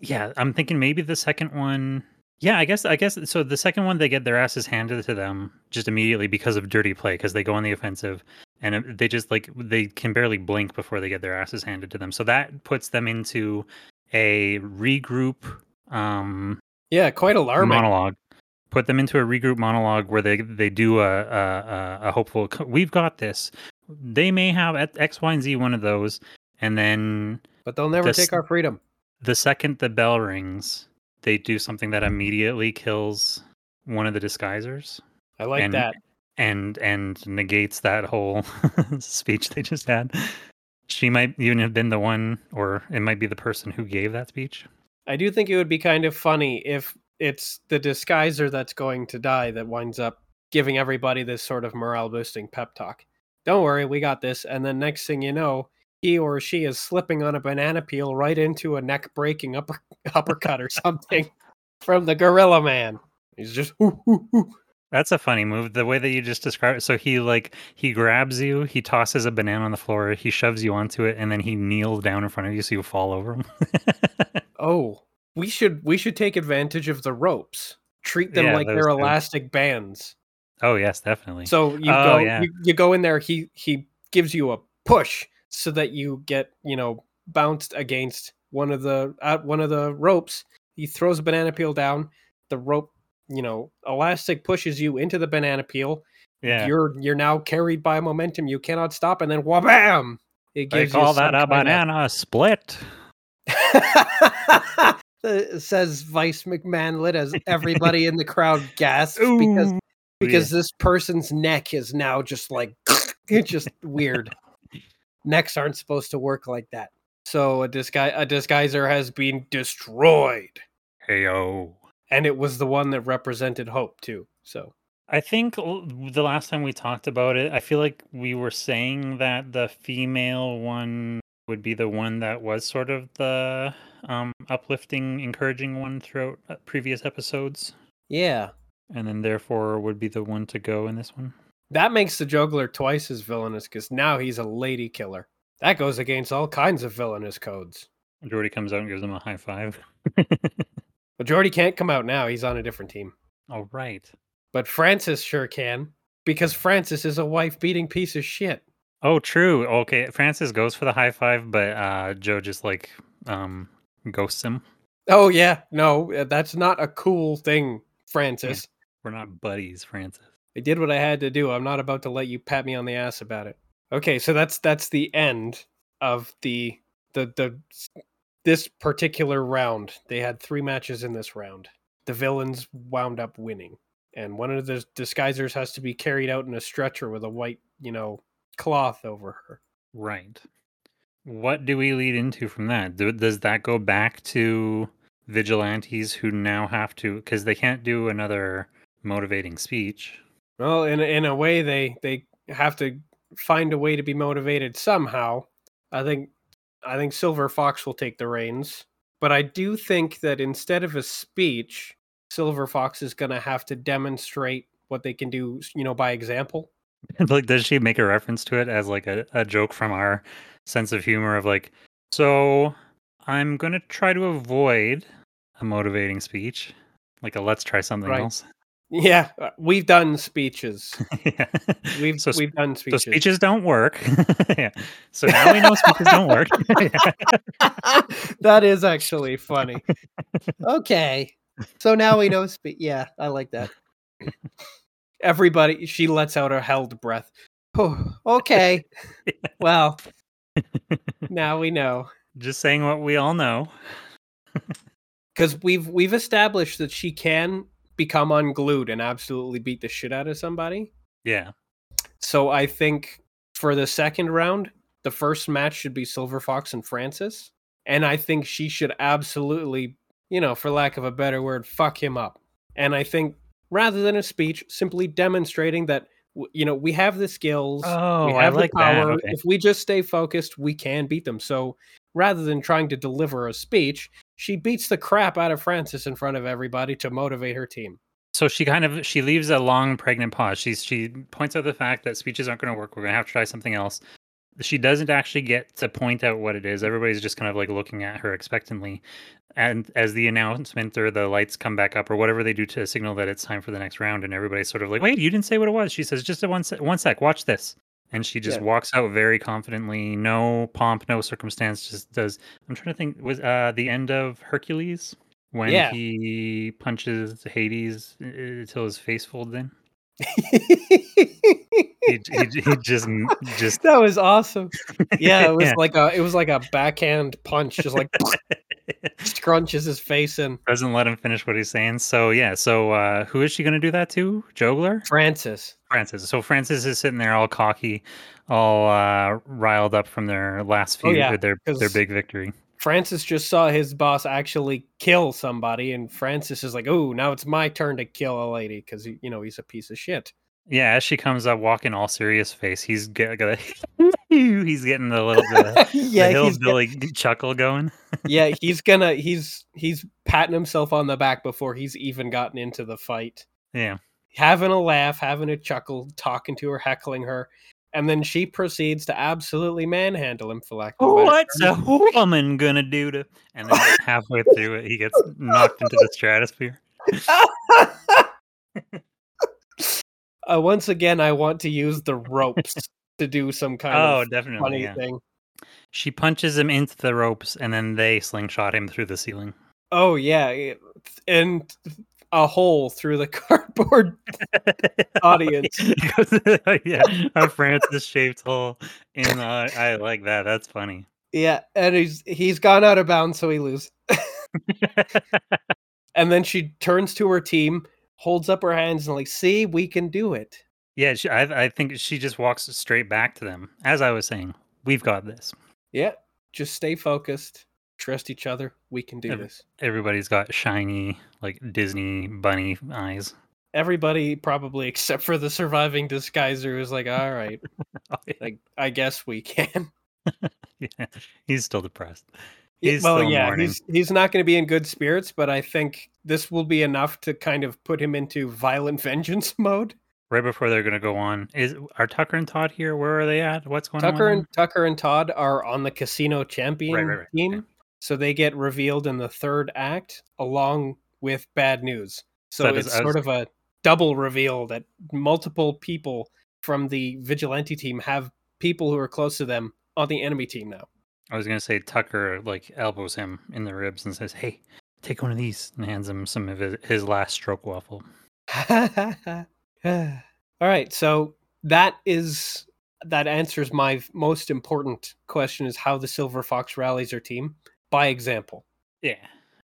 Yeah, I'm thinking maybe the second one. Yeah, I guess I guess so. The second one, they get their asses handed to them just immediately because of dirty play, because they go on the offensive, and they just like they can barely blink before they get their asses handed to them. So that puts them into a regroup um yeah quite alarming. monologue. Put them into a regroup monologue where they they do a a, a, hopeful we've got this. They may have at x y and z one of those and then but they'll never this- take our freedom. the second the bell rings they do something that immediately kills one of the disguisers. I like and- that and and negates that whole speech they just had. She might even have been the one or it might be the person who gave that speech. I do think it would be kind of funny if it's the disguiser that's going to die that winds up giving everybody this sort of morale boosting pep talk. Don't worry we got this. And then next thing you know he or she is slipping on a banana peel right into a neck breaking upper, uppercut or something from the gorilla man. He's just "Hoo, hoo, hoo." That's a funny move. The way that you just described it. So he like he grabs you, he tosses a banana on the floor, he shoves you onto it, and then he kneels down in front of you so you fall over him. oh we should we should take advantage of the ropes treat them Yeah, like they're too. elastic bands oh yes, definitely. So you Oh, go yeah. you, you go in there, he he gives you a push so that you get, you know, bounced against one of the at one of the ropes. He throws a banana peel down, the rope, you know, elastic pushes you into the banana peel. yeah. You're you're now carried by momentum. You cannot stop and then whabam! It They gives you call that a banana split. Uh, says Vice McManlet as everybody in the crowd gasps because Ooh. because this person's neck is now just like it's just weird. Necks aren't supposed to work like that. So a disguise a disguiser has been destroyed, Hey yo. And it was the one that represented hope too. So I think the last time we talked about it, I feel like we were saying that the female one would be the one that was sort of the um, uplifting, encouraging one throughout uh, previous episodes, yeah, and then therefore would be the one to go in this one. that makes the juggler twice as villainous because now he's a lady killer. That goes against all kinds of villainous codes. Jordy comes out and gives him a high five. But Jordy can't come out now; he's on a different team. All right. But Francis sure can because Francis is a wife-beating piece of shit. Oh, true. Okay, Francis goes for the high five, but uh, Joe just like um, ghosts him. Oh yeah, no, uh, that's not a cool thing, Francis. We're not buddies, Francis. I did what I had to do. I'm not about to let you pat me on the ass about it. Okay, so that's that's the end of the the the this particular round. They had three matches in this round. The villains wound up winning, and one of the disguisers has to be carried out in a stretcher with a white, you know, cloth over her. Right. What do we lead into from that? Do, does that go back to vigilantes who now have to because they can't do another motivating speech? Well, in in a way, they they have to find a way to be motivated somehow. I think I think Silver Fox will take the reins, but I do think that instead of a speech, Silver Fox is going to have to demonstrate what they can do, you know, by example. like, does she make a reference to it as like a, a joke from our sense of humor of like, so I'm gonna try to avoid a motivating speech, like a let's try something Right. else. Yeah, uh, we've done speeches. yeah. We've So we've done So speeches. speeches don't work. yeah. So now we know speeches don't work. that is actually funny. Okay. So now we know speech. Yeah, I like that. Everybody, she lets out a held breath. Oh, okay. Well, now we know Just saying what we all know. because we've we've established that she can become unglued and absolutely beat the shit out of somebody. Yeah. So I think for the second round, the first match should be Silver Fox and Francis. And I think she should absolutely, you know, for lack of a better word, fuck him up. And I think rather than a speech, simply demonstrating that, you know, we have the skills, Oh, we I like the power. Okay. If we just stay focused, we can beat them. So rather than trying to deliver a speech, she beats the crap out of Francis in front of everybody to motivate her team. So she kind of she leaves a long pregnant pause. She's she points out the fact that speeches aren't going to work. We're going to have to try something else. She doesn't actually get to point out what it is. Everybody's just kind of like looking at her expectantly. And as the announcement or the lights come back up or whatever they do to signal that it's time for the next round, and everybody's sort of like, "Wait, you didn't say what it was." She says, "Just a one sec, one sec, watch this." And she just Yeah. walks out very confidently, no pomp, no circumstance. Just does. I'm trying to think. Was uh the end of Hercules when Yeah. he punches Hades uh, until his face folds in? He, he, he just just that was awesome. Yeah, it was Yeah. like a it was like a backhand punch, just like scrunches his face in. doesn't let him finish what he's saying. So yeah, so uh who is she gonna do that to? Juggler? Francis. Francis. So Francis is sitting there all cocky, all uh riled up from their last Oh, few yeah, their their big victory. Francis just saw his boss actually kill somebody, and Francis is like, "Oh, now it's my turn to kill a lady because you know he's a piece of shit." Yeah, as she comes up walking all serious face, he's get, he's getting the little the, yeah, the hillbilly chuckle going. yeah, he's gonna he's he's patting himself on the back before he's even gotten into the fight. Yeah. having a laugh, having a chuckle, talking to her, heckling her, and then she proceeds to absolutely manhandle him for lack of What's a woman gonna do to? And then halfway through it, he gets knocked into the stratosphere. uh, once again, I want to use the ropes to do some kind Oh, of definitely. funny Yeah. thing. She punches him into the ropes, and then they slingshot him through the ceiling. Oh yeah, and a hole through the cardboard audience. yeah, a Francis shaped hole and the. Uh, I like that. That's funny. Yeah, and he's he's gone out of bounds, so he loses. And then she turns to her team, holds up her hands, and like, see, we can do it. yeah, she, I, I think she just walks straight back to them. As I was saying, we've got this. Yeah, just stay focused, trust each other. We can do Every- this. Everybody's got shiny, like Disney bunny eyes. Everybody, probably except for the surviving disguiser, is like, all right, Oh, yeah. like I guess we can. yeah, he's still depressed. He's well, still yeah, mourning. he's he's not going to be in good spirits, but I think this will be enough to kind of put him into violent vengeance mode. Right before they're gonna go on, is are Tucker and Todd here? Where are they at? What's going Tucker on? Tucker and Tucker and Todd are on the casino champion right, right, team, okay. So they get revealed in the third act along with bad news. So, it's I was- sort of a double reveal that multiple people from the vigilante team have people who are close to them on the enemy team now. I was gonna say Tucker like elbows him in the ribs and says, "Hey, take one of these," and hands him some of his, his last stroopwafel. All right, so that is that answers my most important question: is how the Silver Fox rallies her team by example. Yeah.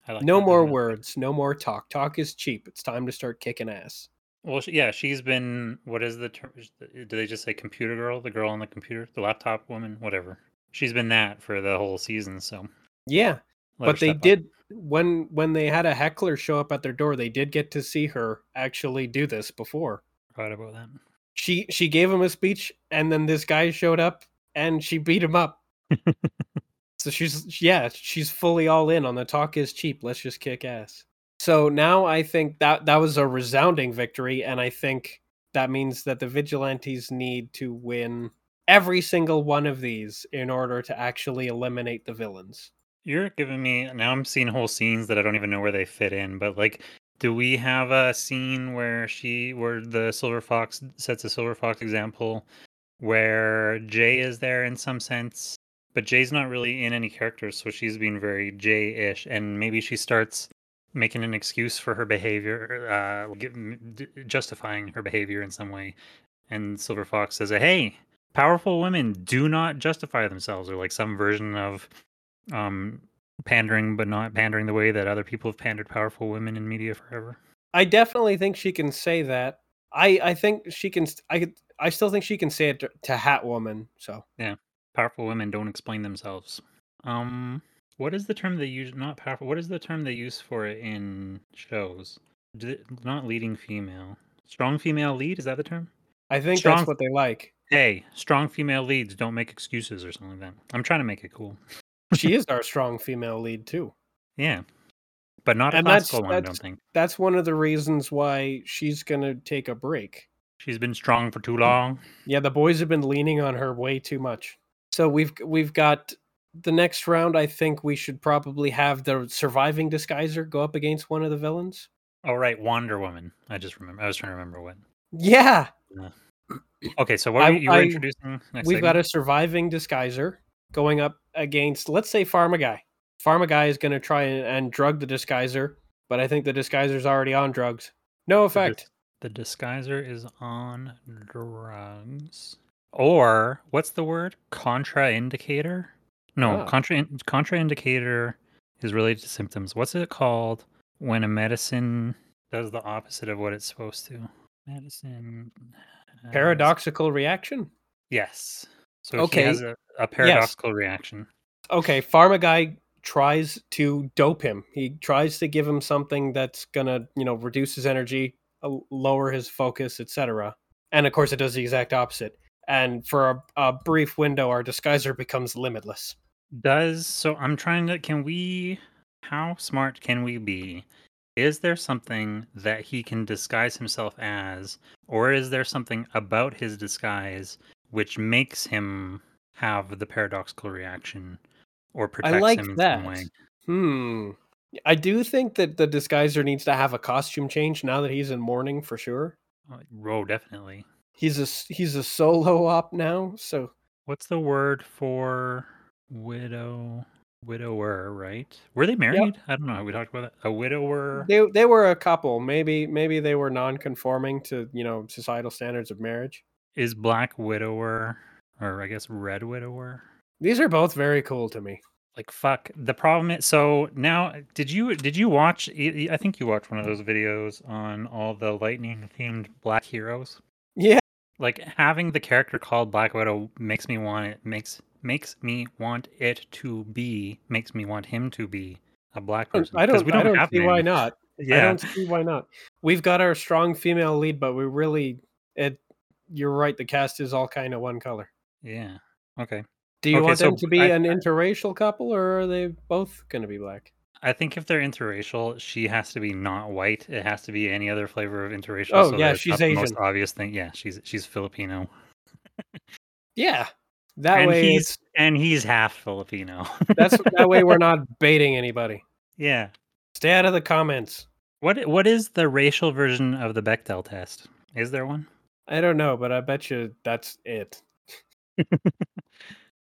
I like No. More words, no more talk. Talk is cheap. It's time to start kicking ass. Well, yeah, she's been. What is the term? Do they just say computer girl? The girl on the computer, the laptop woman, whatever. She's been that for the whole season. So, Yeah, let but they up. did when when they had a heckler show up at their door. They did get to see her actually do this before. Forgot about that. She she gave him a speech, and then this guy showed up, and she beat him up. So she's yeah, she's fully all in on the talk is cheap. Let's just kick ass. So now I think that that was a resounding victory, and I think that means that the vigilantes need to win every single one of these in order to actually eliminate the villains. You're giving me now. I'm seeing whole scenes that I don't even know where they fit in. But like, do we have a scene where she, where the Silver Fox sets a Silver Fox example, where Jay is there in some sense, but Jay's not really in any characters, so she's being very Jay-ish, and maybe she starts making an excuse for her behavior, uh, justifying her behavior in some way, and Silver Fox says, "Hey, powerful women do not justify themselves," or like some version of um pandering but not pandering the way that other people have pandered powerful women in media forever I definitely think she can say that. I I think she can. I could- I still think she can say it to, to Hatwoman. So powerful women don't explain themselves. Um what is the term they use not powerful what is the term they use for it in shows? Not leading female. Strong female lead is that the term? I think Strong- that's what they like. hey strong female leads don't make excuses or something like that. I'm trying to make it cool. She is our strong female lead too. yeah. But not a And that's- classical one i don't think. That's one of the reasons why she's gonna take a break. she's been strong for too long. Yeah, the boys have been leaning on her way too much. So we've we've got the next round. I think we should probably have the surviving disguiser go up against one of the villains. oh right wonder woman i just remember i was trying to remember what Yeah, Okay, so what I- you, were I- introducing? Next we've got a surviving disguiser going up against, let's say, Pharma Guy. Pharma Guy is going to try and, and drug the disguiser, but I think the disguiser's already on drugs. No The effect. dis- The disguiser is on drugs. Or what's the word? Contraindicator? No, Ah. contra contraindicator is related to symptoms. What's it called when a medicine does the opposite of what it's supposed to? Medicine. has- Paradoxical reaction. Yes. So Okay, he has a, a paradoxical reaction. Okay, Pharma Guy tries to dope him. He tries to give him something that's gonna, you know, reduce his energy, lower his focus, etc. And of course, it does the exact opposite. And for a, a brief window, our disguiser becomes limitless. Does so I'm trying to can we how smart can we be? Is there something that he can disguise himself as or is there something about his disguise which makes him have the paradoxical reaction or protects like him in that. some way? Hmm. I do think that the disguiser needs to have a costume change now that he's in mourning for sure. Uh, Oh, definitely. He's a he's a solo op now, so What's the word for widow widower, right? Were they married? I don't know. We talked about that. A widower. they they were a couple. Maybe maybe they were non-conforming to you know societal standards of marriage. Is black widower or I guess red widower? These are both very cool to me. like fuck the problem is so now did you did you watch i think you watched one of those videos on all the lightning themed black heroes Yeah, like having the character called black widow makes me want it makes makes me want it to be makes me want him to be a black oh, person I don't. we I don't have see why many. not. I don't see why not. We've got our strong female lead, but we really it. You're right. The cast is all kind of one color. yeah okay Do you Okay, want so them to be I- an interracial couple, or are they both going to be black? I think if they're interracial she has to be not white it has to be any other flavor of interracial Oh, so yeah, that she's the most obvious thing yeah she's she's filipino Yeah, that and way he's and he's half Filipino. that's that way we're not baiting anybody. yeah. Stay out of the comments. What what is the racial version of the Bechdel test? Is there one I don't know, but I bet you that's it.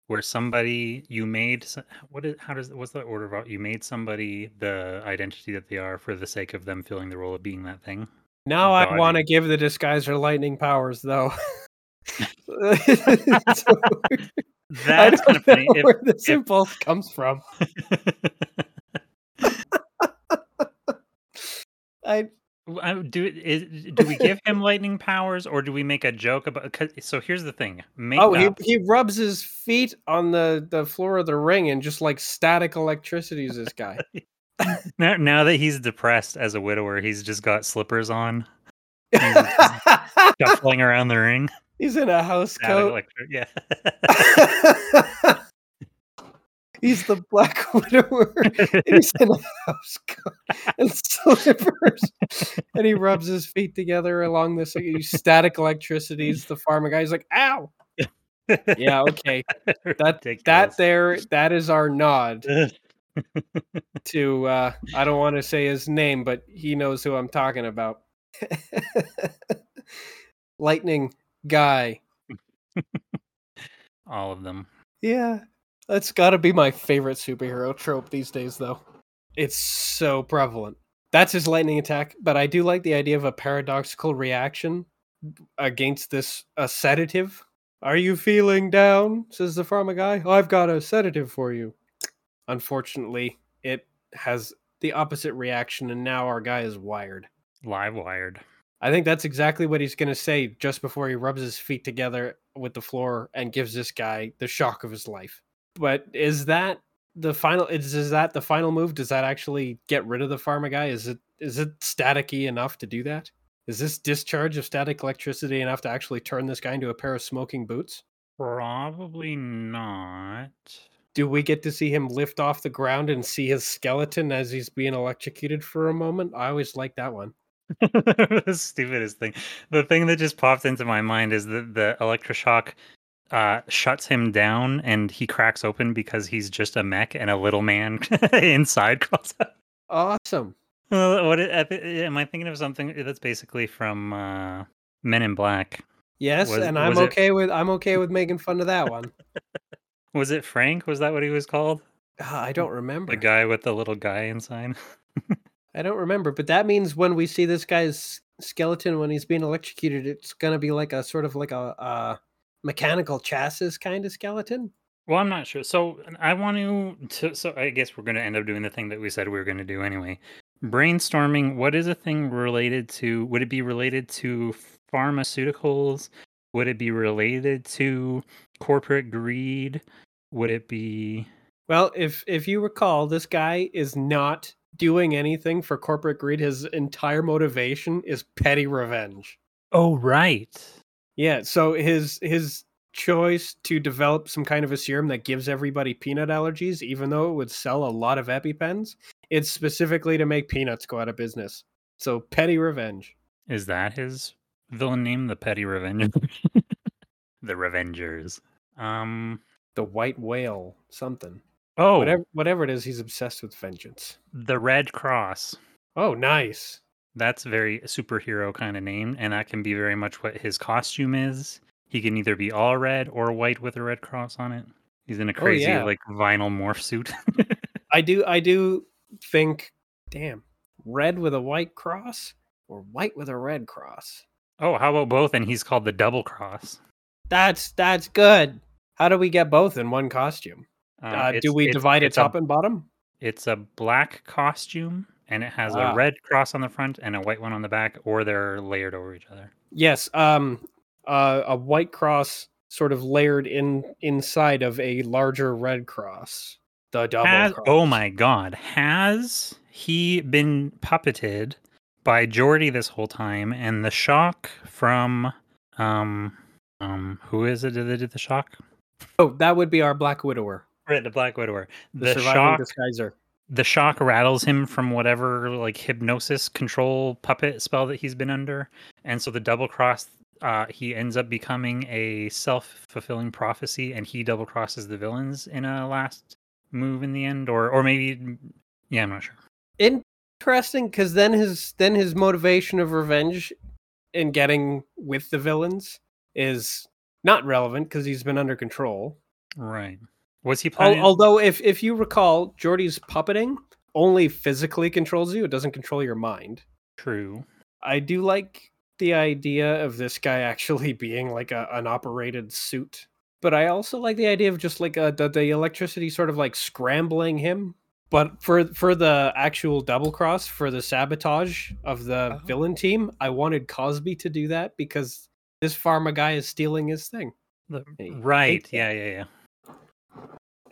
where somebody you made what is how does what's the order of you made somebody the identity that they are for the sake of them filling the role of being that thing? Now I want to give the disguiser lightning powers, though. So, That's kind of funny. If, where this if- impulse comes from. I- do is, do we give him lightning powers or do we make a joke about? Cause, so here's the thing. Make oh he, he rubs his feet on the the floor of the ring and just like static electricities this guy. now, now that he's depressed as a widower, he's just got slippers on, shuffling around the ring. He's in a house Static coat. electric- yeah. He's the Black Widower. and he's in a house coat and slippers, and he rubs his feet together along this like, static electricities. The pharma guy. He's like, "Ow!" Yeah, okay. That that there, that is our nod to. uh I don't want to say his name, but he knows who I'm talking about. Lightning guy. All of them. Yeah, that's got to be my favorite superhero trope these days, though. It's so prevalent. That's his lightning attack, but I do like the idea of a paradoxical reaction against this a sedative. Are you feeling down? says the pharma guy. I've got a sedative for you. Unfortunately, it has the opposite reaction, and now our guy is wired. Live wired. I think that's exactly what he's going to say just before he rubs his feet together with the floor and gives this guy the shock of his life. But is that the final is, is that the final move? Does that actually get rid of the pharma guy? Is it is it staticky enough to do that? Is this discharge of static electricity enough to actually turn this guy into a pair of smoking boots? Probably not. Do we get to see him lift off the ground and see his skeleton as he's being electrocuted for a moment? I always like that one. the stupidest thing. The thing that just popped into my mind is that the electroshock uh, shuts him down and he cracks open because he's just a mech and a little man inside crawls out. Awesome. Well, What it- I thi- am I thinking of something that's basically from uh, Men in Black? Yes, Was- and I'm was it- okay with I'm okay with making fun of that one. Was it Frank? Was that what he was called? Ah, I don't remember. The guy with the little guy inside. I don't remember, but that means when we see this guy's skeleton when he's being electrocuted, it's gonna be like a sort of like a, uh mechanical chassis kind of skeleton. Well, I'm not sure. So I want to, to. So I guess we're going to end up doing the thing that we said we were going to do anyway. Brainstorming. What is a thing related to? Would it be related to pharmaceuticals? Would it be related to corporate greed? Would it be? Well, if if you recall, this guy is not doing anything for corporate greed. His entire motivation is petty revenge. Oh, right. Yeah, so his his choice to develop some kind of a serum that gives everybody peanut allergies, even though it would sell a lot of EpiPens, it's specifically to make peanuts go out of business. So petty revenge. Is that his villain name? The Petty revenge. the Revengers. Um. The white whale, something. Oh, Whatever whatever it is, he's obsessed with vengeance. the Red Cross. Oh, nice. That's very superhero kind of name, and that can be very much what his costume is. He can either be all red or white with a red cross on it. He's in a crazy yeah. like vinyl morph suit. I do I do think damn, red with a white cross or white with a red cross. oh, how about both? And he's called the double cross. That's that's good. How do we get both in one costume? Uh, Uh, do we divide it it's a- top and bottom? It's a black costume, and it has a red cross on the front and a white one on the back, or they're layered over each other. Yes, um, uh, a white cross sort of layered in inside of a larger red cross. The double Has, cross. oh my god, has he been puppeted by Jordy this whole time? And the shock from um um who is it that did the shock? Oh, that would be our Black Widower, Right, the Black Widower. the, The, surviving shock disguiser. The shock rattles him from whatever like hypnosis control puppet spell that he's been under. And so the double cross uh, he ends up becoming a self fulfilling prophecy and he double crosses the villains in a last move in the end or or maybe yeah, I'm not sure. Interesting, because then his then his motivation of revenge in getting with the villains is not relevant because he's been under control. Right. Was he Al- planning? Although, if if you recall, Jordy's puppeting only physically controls you; it doesn't control your mind. True. I do like the idea of this guy actually being like a, an operated suit, but I also like the idea of just like a, the, the electricity sort of like scrambling him. But for for the actual double cross for the sabotage of the Oh. villain team, I wanted Cosby to do that because this pharma guy is stealing his thing. The- right. Yeah, yeah, yeah.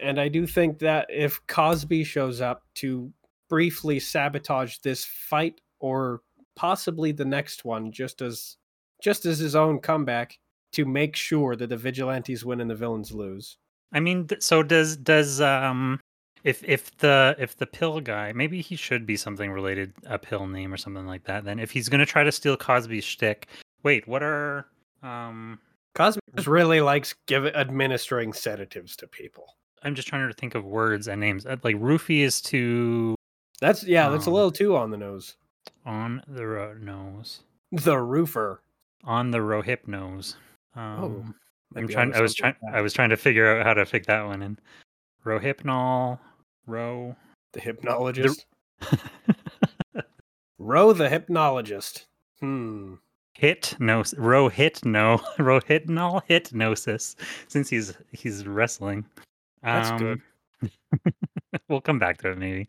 And I do think that if Cosby shows up to briefly sabotage this fight or possibly the next one just as just as his own comeback to make sure that the vigilantes win and the villains lose. I mean, so does does um if if the if the pill guy maybe he should be something related a pill name or something like that. Then if he's gonna try to steal Cosby's shtick, wait, what are um Cosby just really likes give administering sedatives to people. I'm just trying to think of words and names. Like roofie is to That's yeah, that's a Um, little too on the nose. on the ro- nose The roofer. on the rohypnose. Um, might I'm be trying. onto I was something trying. I was trying to figure out how to fit that one in. Rohypnol. Ro. The hypnologist. Row the hypnologist. Hmm. hit no rohit no rohypnol hypnosis since he's he's wrestling That's good. we'll come back to it maybe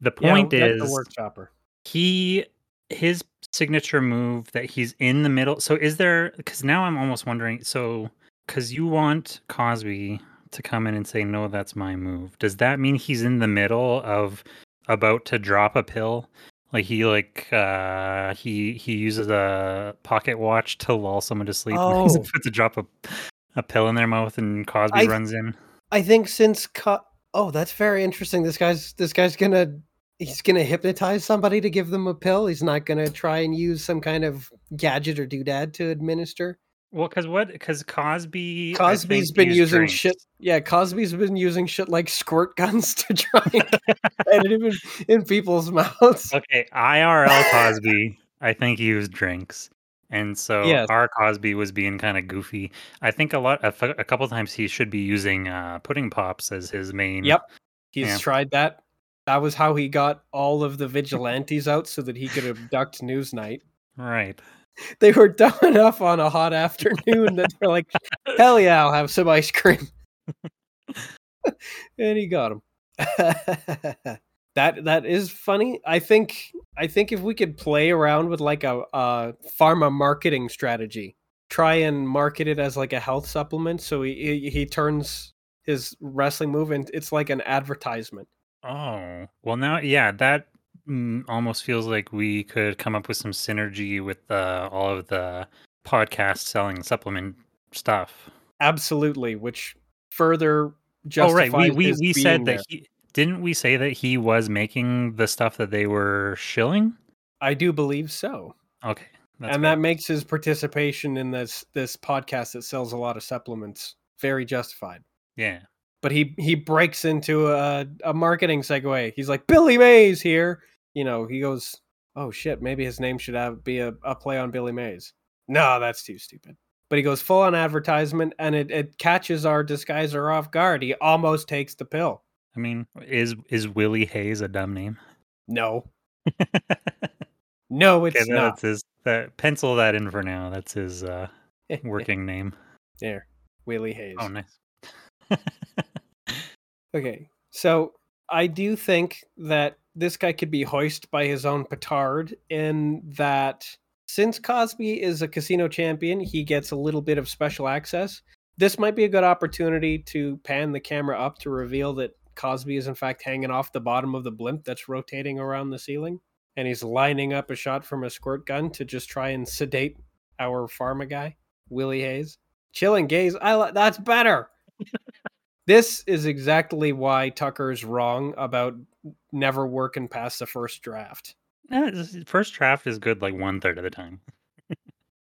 the point that's is the workshopper. he his signature move that he's in the middle so is there because now i'm almost wondering so because you want cosby to come in and say no that's my move does that mean he's in the middle of about to drop a pill like he like uh he he uses a pocket watch to lull someone to sleep and he's Oh. about to drop a, a pill in their mouth and cosby I- runs in I think since Co- oh, that's very interesting. This guy's this guy's gonna he's gonna hypnotize somebody to give them a pill. He's not gonna try and use some kind of gadget or doodad to administer. well because what because cosby Cosby's been using drinks. shit. Yeah, Cosby's been using shit like squirt guns to try and it in, in people's mouths. Okay, IRL Cosby, I think he used drinks, and so Yes. our Cosby was being kind of goofy. I think a lot, a, f- a couple times he should be using uh, pudding pops as his main. Yep. He's Yeah. tried that. That was how he got all of the vigilantes out so that he could abduct Newsnight. Right. they were dumb enough on a hot afternoon that they're like, "Hell yeah, I'll have some ice cream," and he got him. That that is funny. I think I think if we could play around with like a, a pharma marketing strategy, try and market it as like a health supplement, so he he, he turns his wrestling move and it's like an advertisement. Oh well, now yeah, that mm, almost feels like we could come up with some synergy with uh, all of the podcast selling supplement stuff. Absolutely, which further Oh justifies right, we we, we said there. that he didn't we say that he was making the stuff that they were shilling. I do believe so. Okay, that's and good. that makes his participation in this this podcast that sells a lot of supplements very justified. yeah. But he he breaks into a a marketing segue. He's like Billy Mays here. You know, he goes, "Oh shit, maybe his name should have be a, a play on Billy Mays." No, that's too stupid. But he goes full on advertisement, and it, it catches our disguiser off guard. He almost takes the pill. I mean, is is Willie Hayes a dumb name? No, no, it's okay, not. that's his. That pencil that in for now. That's his uh, working name. there, Willie Hayes. Oh, nice. Okay, so I do think that this guy could be hoisted by his own petard in that since Cosby is a casino champion, he gets a little bit of special access. This might be a good opportunity to pan the camera up to reveal that Cosby is in fact hanging off the bottom of the blimp that's rotating around the ceiling. And he's lining up a shot from a squirt gun to just try and sedate our pharma guy, Willie Hayes. Chilling gaze. I li- that's better. this is exactly why Tucker's wrong about never working past the first draft. First draft is good like one third of the time.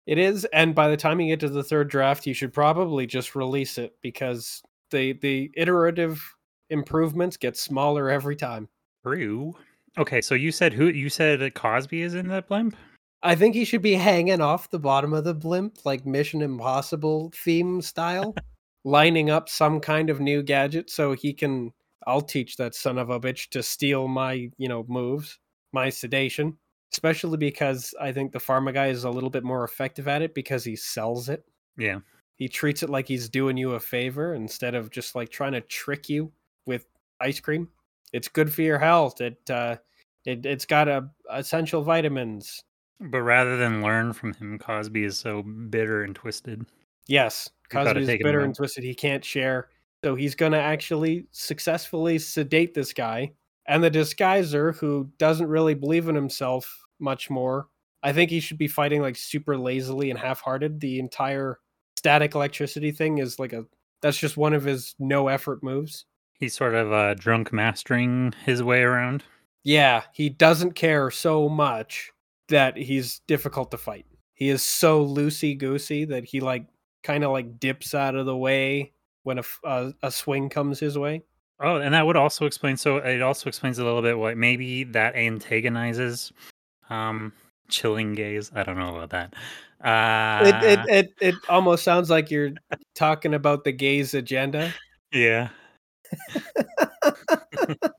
It is, and by the time you get to the third draft, you should probably just release it because the the iterative improvements get smaller every time. True. Okay, so you said who? You said that Cosby is in that blimp. I think he should be hanging off the bottom of the blimp, like Mission Impossible theme style, lining up some kind of new gadget so he can. I'll teach that son of a bitch to steal my, you know, moves, my sedation. especially because I think the pharma guy is a little bit more effective at it because he sells it. Yeah. He treats it like he's doing you a favor instead of just like trying to trick you with ice cream. It's good for your health. It uh, it it's got a essential vitamins. But rather than learn from him, Cosby is so bitter and twisted. Yes, Cosby is bitter and twisted. He can't share. So he's going to actually successfully sedate this guy. And the disguiser, who doesn't really believe in himself much more, I think he should be fighting like super lazily and half hearted. The entire static electricity thing is like a that's just one of his no effort moves. He's sort of uh, drunk mastering his way around. Yeah, he doesn't care so much that he's difficult to fight. He is so loosey goosey that he like kind of like dips out of the way when a a swing comes his way. Oh, and that would also explain. So it also explains a little bit why maybe that antagonizes um, chilling gaze. I don't know about that. Uh, It, it it it almost sounds like you're talking about the gays agenda. yeah.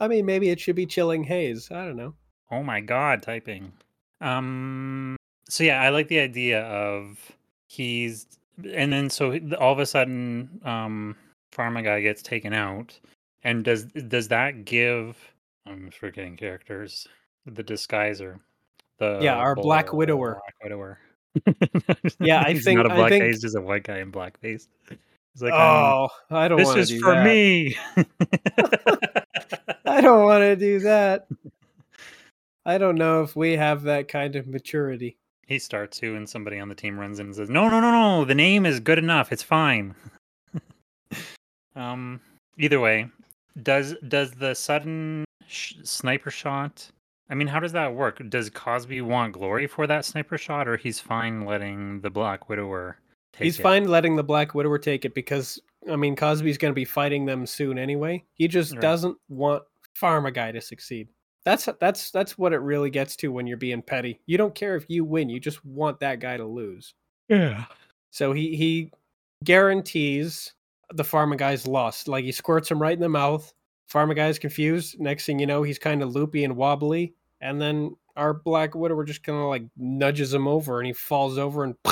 I mean, maybe it should be chilling haze. I don't know. Oh my god, typing. Um. So yeah, I like the idea of he's, and then so all of a sudden, um, pharma guy gets taken out, and does does that give? I'm forgetting characters. The disguiser. The Yeah, our Black Widower. Black Widower. Yeah, I he's think- not a black think- face, just a white guy in blackface. He's like, um, oh, I don't this want to This is do for that. me. I don't want to do that. I don't know if we have that kind of maturity. He starts to, and somebody on the team runs in and says, "No, no, no, no! The name is good enough. It's fine." um. Either way, does does the sudden sh- sniper shot? I mean, how does that work? Does Cosby want glory for that sniper shot, or he's fine letting the Black Widower He's it? fine letting the Black Widower take it because I mean Cosby's going to be fighting them soon anyway. He just Right. doesn't want Pharma Guy to succeed. That's that's that's what it really gets to when you're being petty. You don't care if you win, you just want that guy to lose. Yeah. So he he guarantees the Pharma Guy's lost. Like he squirts him right in the mouth. Pharma Guy's confused. Next thing you know, he's kind of loopy and wobbly, and then our Black Widower just kind of like nudges him over, and he falls over, and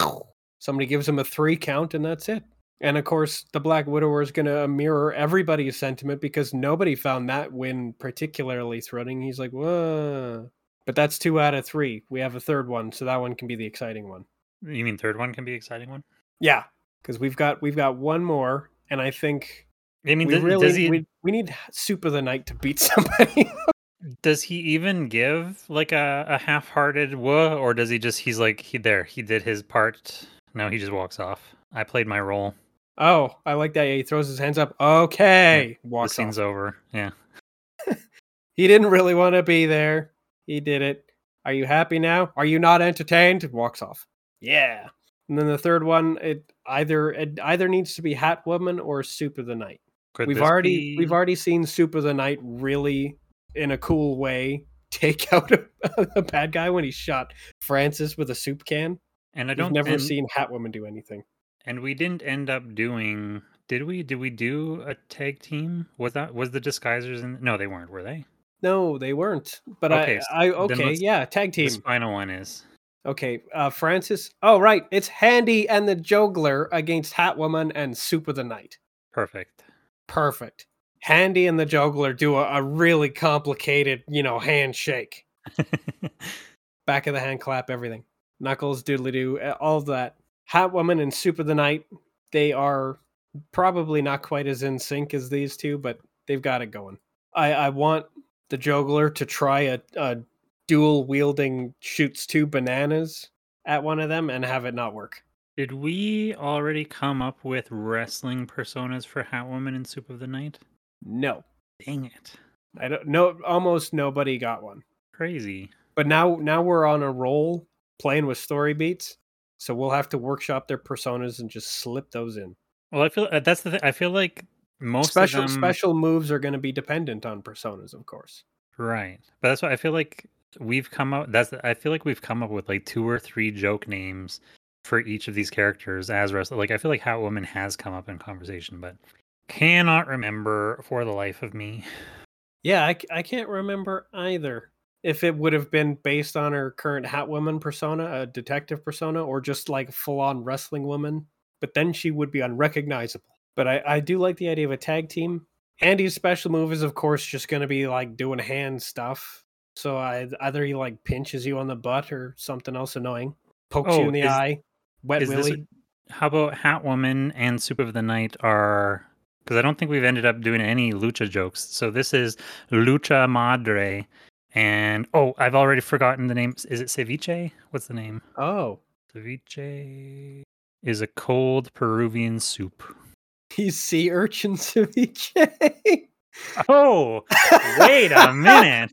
somebody gives him a three count, and that's it. And of course, the Black Widower is going to mirror everybody's sentiment because nobody found that win particularly thrilling. He's like, whoa. But that's two out of three. We have a third one, so that one can be the exciting one. You mean third one can be exciting one? Yeah, because we've got we've got one more, and I think I mean, we does, really does he we, we need Soup of the Night to beat somebody. does he even give like a, a half-hearted whoa, or does he just he's like he there he did his part. Now he just walks off. I played my role. oh, I like that. Yeah, he throws his hands up. Okay, The walks scene's off. over. Yeah. He didn't really want to be there. He did it. Are you happy now? Are you not entertained? Walks off. Yeah. And then the third one, it either it either needs to be Hat Woman or Soup of the Night. Could we've already be- we've already seen Soup of the Night really in a cool way take out a, a bad guy when he shot Francis with a soup can. And I I've don't never and, seen Hatwoman do anything. and we didn't end up doing did we did we do a tag team was that was the disguisers in no they weren't were they No, they weren't. But Okay, I, I okay, yeah, tag team. this final one is Okay, uh, Francis. Oh, right, it's Handy and the Juggler against Hatwoman and Soup of the Night. perfect Perfect. Handy and the Juggler do a, a really complicated, you know, handshake, back of the hand clap, everything. Knuckles, doodly doo, all of that. Woman and Soup of the Night, they are probably not quite as in sync as these two, but they've got it going. I, I want the Juggler to try a, a dual wielding shoots two bananas at one of them and have it not work. did we already come up with wrestling personas for Hat Woman and Soup of the Night No, dang it I don't know. Almost nobody got one. crazy But now, now we're on a roll playing with story beats, so we'll have to workshop their personas and just slip those in. well I feel uh, that's the thing I feel like most special them special moves are going to be dependent on personas, of course. Right. But that's why I feel like we've come up that's I feel like we've come up with like two or three joke names for each of these characters as wrestler. Like I feel like Hatwoman has come up in conversation, but cannot remember for the life of me. Yeah, I, I can't remember either. If it would have been based on her current Hat Woman persona, a detective persona, or just like full on wrestling woman. But then she would be unrecognizable. But I, I do like the idea of a tag team. Andy's special move is, of course, just going to be like doing hand stuff. So I, either he like pinches you on the butt or something else annoying, pokes Oh, you in the is- eye, wet a- willy. How about Hat Woman and Soup of the Night are because I don't think we've ended up doing any lucha jokes. So this is Lucha Madre, and oh, I've already forgotten the name. Is it ceviche? What's the name? Oh, Ceviche is a cold Peruvian soup. he's sea urchin ceviche. Oh, wait a minute.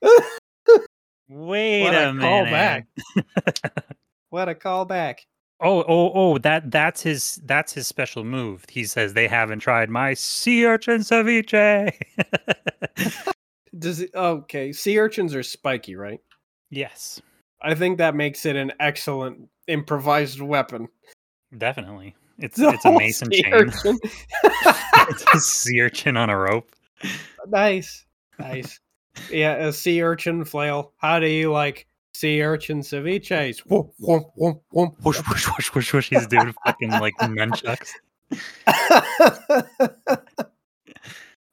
Wait What a, a minute. callback. what a callback. Oh, oh, oh! That that's his that's his special move. He says they haven't tried my sea urchin ceviche. Does it okay? Sea urchins are spiky, right? yes, I think that makes it an excellent improvised weapon. definitely. It's The it's a mason chain. it's a sea urchin on a rope. nice, nice. Yeah, a sea urchin flail. How do you like sea urchin ceviches? Whoop, whoop, whoop, whoop. Whoosh whoosh whoosh whoosh whoosh. He's doing fucking like nunchucks.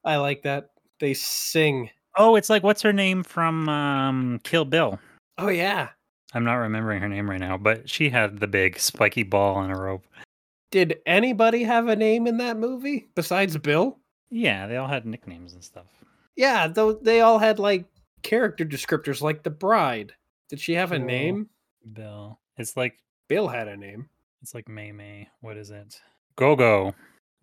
I like that. They sing. Oh, it's like what's her name from um, Kill Bill? Oh yeah. I'm not remembering her name right now, but she had the big spiky ball on a rope. Did anybody have a name in that movie besides Bill? Yeah, they all had nicknames and stuff. Yeah, though they all had like character descriptors like the bride. Did she have a Bill. name? Bill. It's like Bill had a name. it's like May May. What is it? Gogo.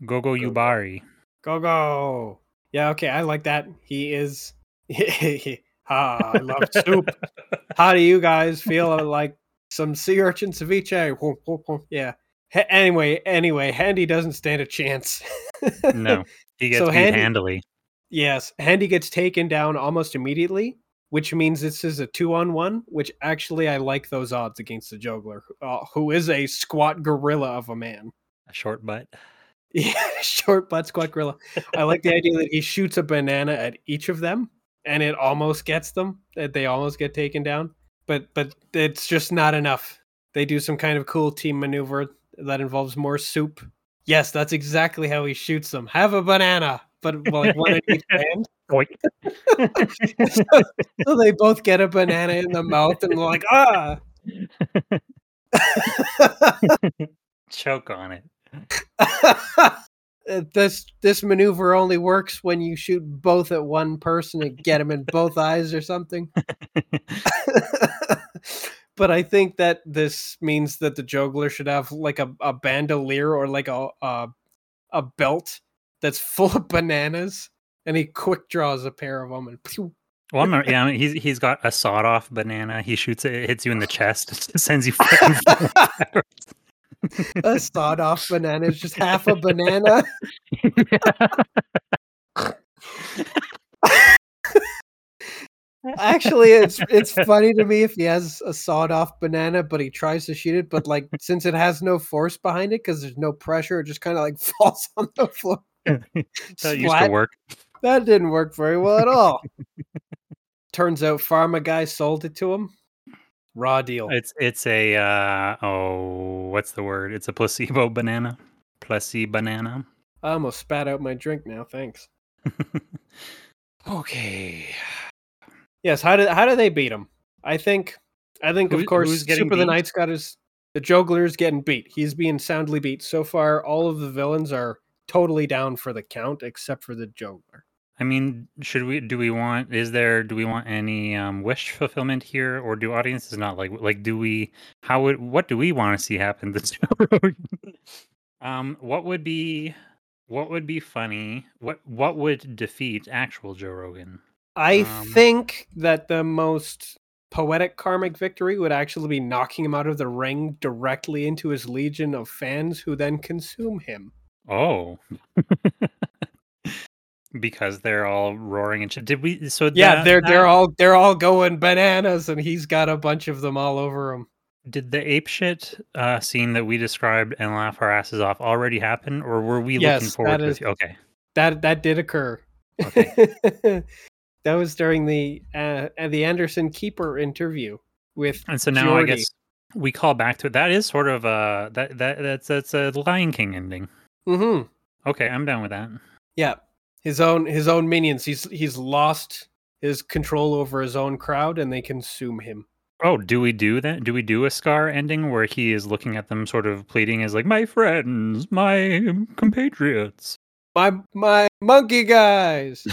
Gogo Go-Go. Yubari. Go go. Yeah, okay, I like that. He is Ah, I love soup. How do you guys feel like some sea urchin ceviche? Yeah. Ha- anyway, anyway, Handy doesn't stand a chance. no, he gets So beat Handy- handily. Yes, Handy gets taken down almost immediately, which means this is a two on one. Which actually, I like those odds against the juggler, uh, who is a squat gorilla of a man. A short butt. Yeah, short butt squat gorilla. I like the idea that he shoots a banana at each of them, and it almost gets them. That they almost get taken down, but but it's just not enough. They do some kind of cool team maneuver that involves more soup. Yes, that's exactly how he shoots them. Have a banana, but like one in each hand. Oink. so they both get a banana in the mouth and like ah. Choke on it. Uh, this this maneuver only works when you shoot both at one person and get them in both eyes or something. but I think that this means that the juggler should have like a, a bandolier or like a, a a belt that's full of bananas, and he quick draws a pair of them and pew. Well, I'm yeah, I mean, he's he's got a sawed off banana. He shoots it, it hits you in the chest, it sends you fucking flying backwards. A sawed off banana is just half a banana. Actually, it's it's funny to me if he has a sawed off banana, but he tries to shoot it, but like since it has no force behind it because there's no pressure, it just kind of like falls on the floor. that used to work. That didn't work very well at all. Turns out pharma guy sold it to him. Raw deal. It's it's a uh, oh, what's the word? It's a placebo banana. Placebo banana. I almost spat out my drink now. Thanks. okay. Yes. How did how do they beat him? I think I think Who- of course Super the? Knight's got his the juggler's getting beat. He's being soundly beat. So far, all of the villains are totally down for the count except for the juggler. I mean, should we? Do we want? Is there? Do we want any um, wish fulfillment here, or do audiences not like? Like, do we? How would? What do we want to see happen this Joe Rogan? um, what would be? What would be funny? What What would defeat actual Joe Rogan? I Um, think that the most poetic karmic victory would actually be knocking him out of the ring directly into his legion of fans who then consume him. Oh. because they're all roaring and shit. Did we? So Yeah, that- they're they're all they're all going bananas, and he's got a bunch of them all over him. Did the ape shit uh, scene that we described and laugh our asses off already happen, or were we looking Yes, forward that to is-? Okay. That that did occur. Okay. That was during the uh, the Anderson Keeper interview with And so now Geordie. I guess we call back to it. That is sort of a that that that's that's a Lion King ending. Mm-hmm. Okay, I'm down with that. Yeah, his own his own minions. He's he's lost his control over his own crowd, and they consume him. Oh, do we do that? Do we do a Scar ending where he is looking at them, sort of pleading as like, "My friends, my compatriots, My my monkey guys,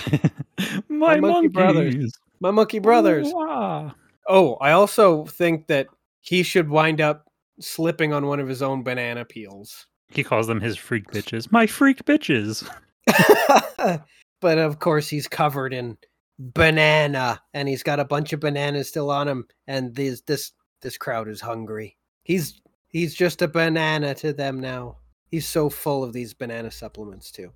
my, monkey brothers. my monkey brothers. Wah." Oh, I also think that he should wind up slipping on one of his own banana peels. He calls them his freak bitches. My freak bitches. but of course, he's covered in banana, and he's got a bunch of bananas still on him. And this this this crowd is hungry. He's he's just a banana to them now. He's so full of these banana supplements too.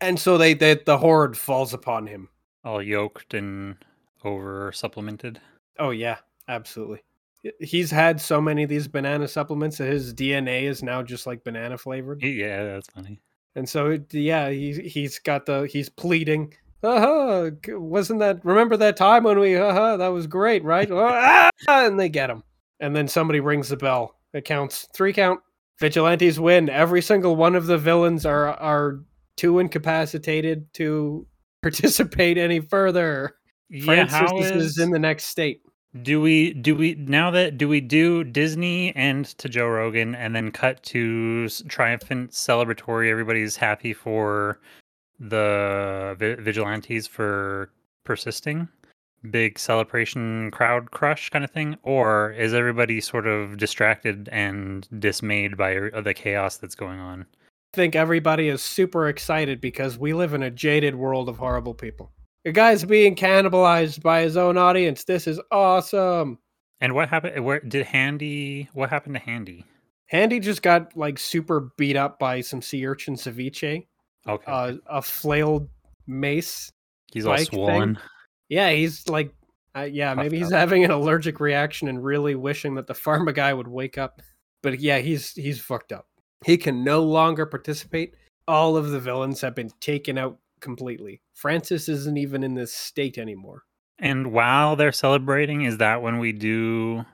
And so they, they the horde falls upon him. All yoked and over supplemented. Oh yeah, absolutely. He's had so many of these banana supplements that his DNA is now just like banana flavored. Yeah, that's funny. And so it, yeah, he he's got the he's pleading. Uh-huh, wasn't that remember that time when we uh-huh, that was great, right? ah! And they get him. And then somebody rings the bell. It counts. Three count. Vigilantes win. Every single one of the villains are are too incapacitated to participate any further. Yeah, Francis is in the next state. Do we do we now that do we do Disney and to Joe Rogan and then cut to triumphant celebratory? Everybody's happy for the vi- vigilantes for persisting, big celebration, crowd crush kind of thing, or is everybody sort of distracted and dismayed by the chaos that's going on? I think everybody is super excited because we live in a jaded world of horrible people. A guy's being cannibalized by his own audience. This is awesome. And what happened? Where did Handy? What happened to Handy? Handy just got like super beat up by some sea urchin ceviche, Okay, uh, a flailed mace. he's all bike thing? swollen. Yeah, he's like, uh, yeah, Puffed maybe he's up. having an allergic reaction and really wishing that the pharma guy would wake up. But yeah, he's he's fucked up. He can no longer participate. All of the villains have been taken out completely. Francis isn't even in this state anymore. And while they're celebrating, is that when we do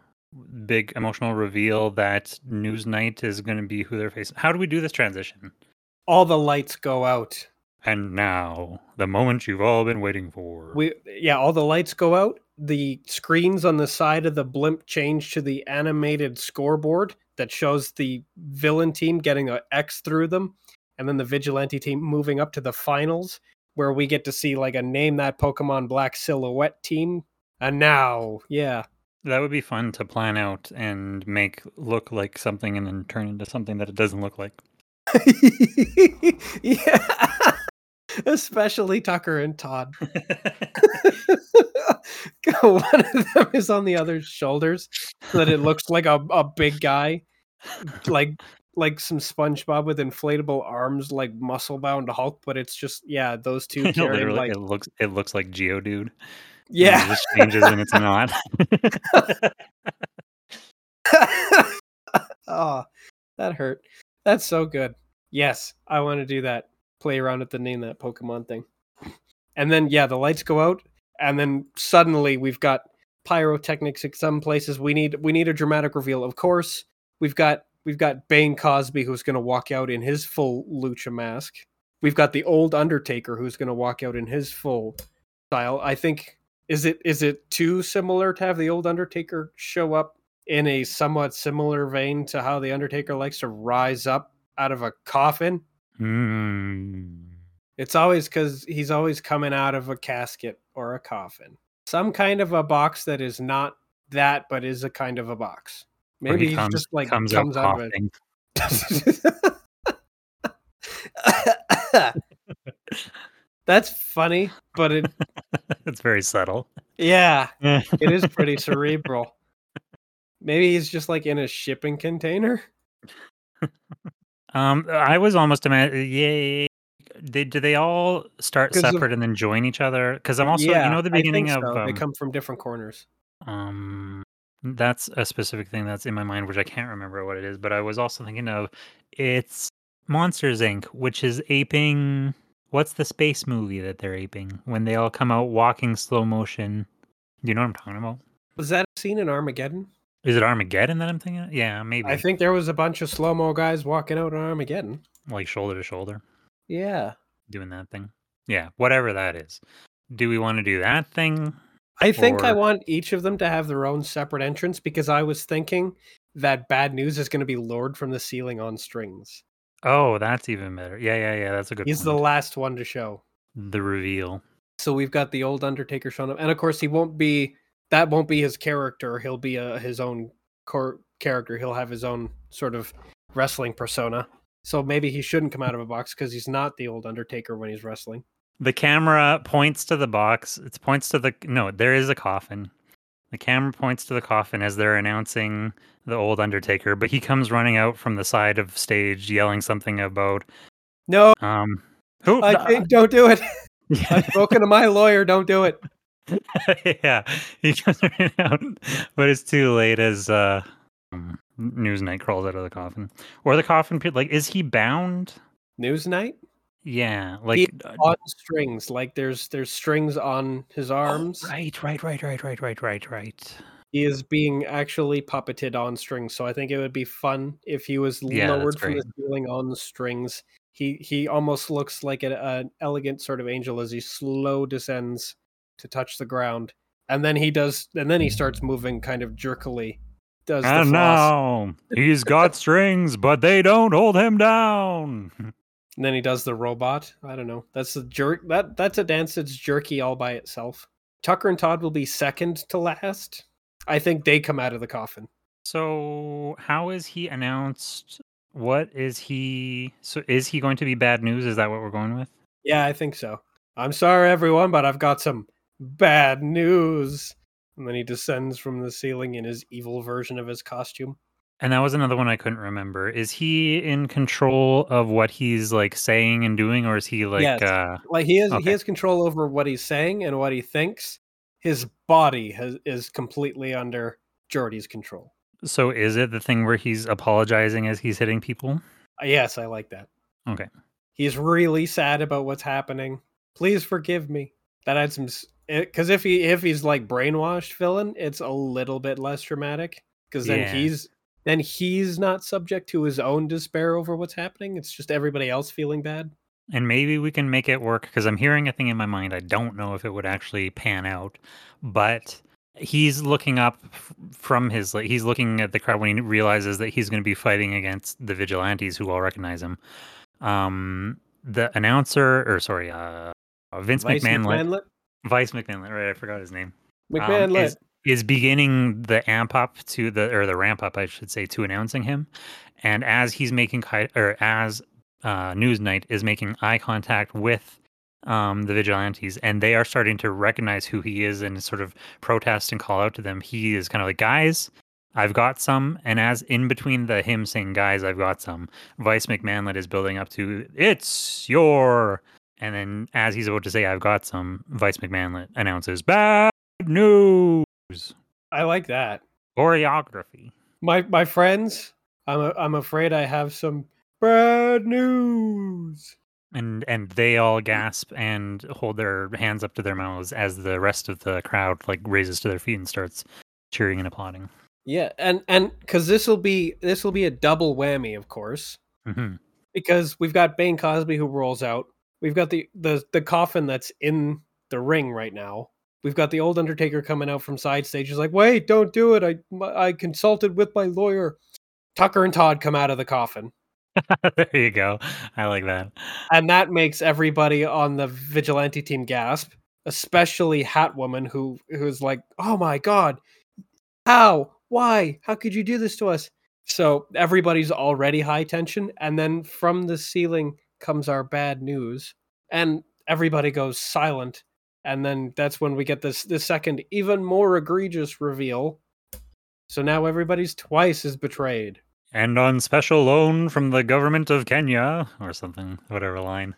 big emotional reveal that Newsnight is going to be who they're facing? How do we do this transition? All the lights go out. And now, the moment you've all been waiting for. We yeah, all the lights go out. The screens on the side of the blimp change to the animated scoreboard that shows the villain team getting an X through them, and then the vigilante team moving up to the finals, where we get to see like a name that Pokemon Black silhouette team. And now, yeah, that would be fun to plan out and make look like something and then turn into something that it doesn't look like. yeah, especially Tucker and Todd. One of them is on the other's shoulders, so that it looks like a, a big guy, like like some SpongeBob with inflatable arms, like muscle bound Hulk. But it's just yeah, those two carrying literally, like it looks it looks like Geodude. and it yeah. just changes and it's not. oh, that hurt. That's so good. Yes, I want to do that. Play around with the name that Pokemon thing. And then yeah, the lights go out, and then suddenly we've got pyrotechnics in some places. We need we need a dramatic reveal. Of course, we've got we've got Bane Cosby who's going to walk out in his full lucha mask. We've got the old Undertaker who's going to walk out in his full style. I think is it is it too similar to have the old Undertaker show up in a somewhat similar vein to how the Undertaker likes to rise up out of a coffin? Hmm. It's always because he's always coming out of a casket or a coffin. Some kind of a box that is not that, but is a kind of a box. Maybe he comes, just like comes, comes, out out of it. That's funny, but it it's very subtle. yeah, it is pretty cerebral. Maybe he's just like in a shipping container. Um, I was almost imagining. Yeah, they do they all start 'Cause of- separate and then join each other? Because I'm also, yeah, you know, the beginning of so. they um, come from different corners. um, that's a specific thing that's in my mind, which I can't remember what it is. But I was also thinking of it's Monsters Inc., which is aping what's the space movie that they're aping when they all come out walking slow motion? Do you know what I'm talking about? Was that a scene in Armageddon? Is it Armageddon that I'm thinking? Of? Yeah, maybe. I think there was a bunch of slow mo guys walking out on Armageddon. like shoulder to shoulder, Yeah. doing that thing. Yeah, whatever that is. Do we want to do that thing? I think I want each of them to have their own separate entrance because I was thinking that bad news is going to be lured from the ceiling on strings. Oh, that's even better. Yeah, yeah, yeah. That's a good. He's the last one to show. the reveal. So we've got the old Undertaker showing up, and of course he won't be. That won't be his character. He'll be a, his own core character. He'll have his own sort of wrestling persona. So maybe he shouldn't come out of a box because he's not the old Undertaker when he's wrestling. The camera points to the box. It points to the no. There is a coffin. The camera points to the coffin as they're announcing the old Undertaker, but he comes running out from the side of stage, yelling something about No, um. Who? I think don't do it. Yeah. I've spoken to my lawyer. Don't do it. yeah, he comes running out, but it's too late as uh, um, Newsnight crawls out of the coffin, or the coffin. Like, is he bound? News night Yeah, like uh, on strings. Like there's there's strings on his oh, arms. right, right, right, right, right, right, right, right. He is being actually puppeted on strings. So I think it would be fun if he was Yeah, lowered from the ceiling on the strings. He he almost looks like an, an elegant sort of angel as he slow descends to touch the ground, and then he does, and then he starts moving kind of jerkily. Does the And now he's got strings, but they don't hold him down. and then he does the robot. I don't know. That's a jerk. That that's a dance that's jerky all by itself. Tucker and Todd will be second to last. I think they come out of the coffin. So, how is he announced? What is he? So, is he going to be bad news? Is that what we're going with? Yeah, I think so. I'm sorry, everyone, but I've got some bad news. And then he descends from the ceiling in his evil version of his costume. And that was another one I couldn't remember. Is he in control of what he's like saying and doing, or is he like Yes. uh Like he has, Okay. he has control over what he's saying and what he thinks. His body has, is completely under Jordy's control. so is it the thing where he's apologizing as he's hitting people? Uh, Yes, I like that. Okay. He's really sad about what's happening. Please forgive me. That adds some because if he if he's like brainwashed villain, it's a little bit less dramatic. Because then Yeah. he's then he's not subject to his own despair over what's happening. It's just everybody else feeling bad. And maybe we can make it work because I'm hearing a thing in my mind. I don't know if it would actually pan out, but he's looking up from his like he's looking at the crowd when he realizes that he's going to be fighting against the vigilantes who all recognize him. Um, the announcer, or sorry, uh, Vince Vice McMahon, McMahonlet. Vice McMahon, right? I forgot his name. um, is, is beginning the amp up to the or the ramp up, I should say, to announcing him. And as he's making ki- or as uh, Newsnight is making eye contact with um, the vigilantes, and they are starting to recognize who he is and sort of protest and call out to them. He is kind of like, guys. I've got some, and as in between the him saying, "Guys, I've got some," Vice McMahonlet is building up to, "It's your," and then as he's about to say, "I've got some," Vice McMahonlet announces, "Bad news." I like that. choreography. My my friends, I'm a, I'm afraid I have some bad news. And and they all gasp and hold their hands up to their mouths as the rest of the crowd like raises to their feet and starts cheering and applauding. Yeah, and and because this will be this will be a double whammy, of course. hmm because we've got Bane Cosby who rolls out. We've got the the the coffin that's in the ring right now. We've got the old Undertaker coming out from side stage. He's like, "Wait, don't do it. I I consulted with my lawyer." Tucker and Todd come out of the coffin, there you go. I like that. and that makes everybody on the vigilante team gasp, especially Hatwoman, who who's like, "Oh my god, how? Why? How could you do this to us?" So everybody's already high tension, and then from the ceiling comes our bad news, and everybody goes silent. And then that's when we get this the second, even more egregious reveal. So now everybody's twice as betrayed. And on special loan from the government of Kenya or something, whatever line.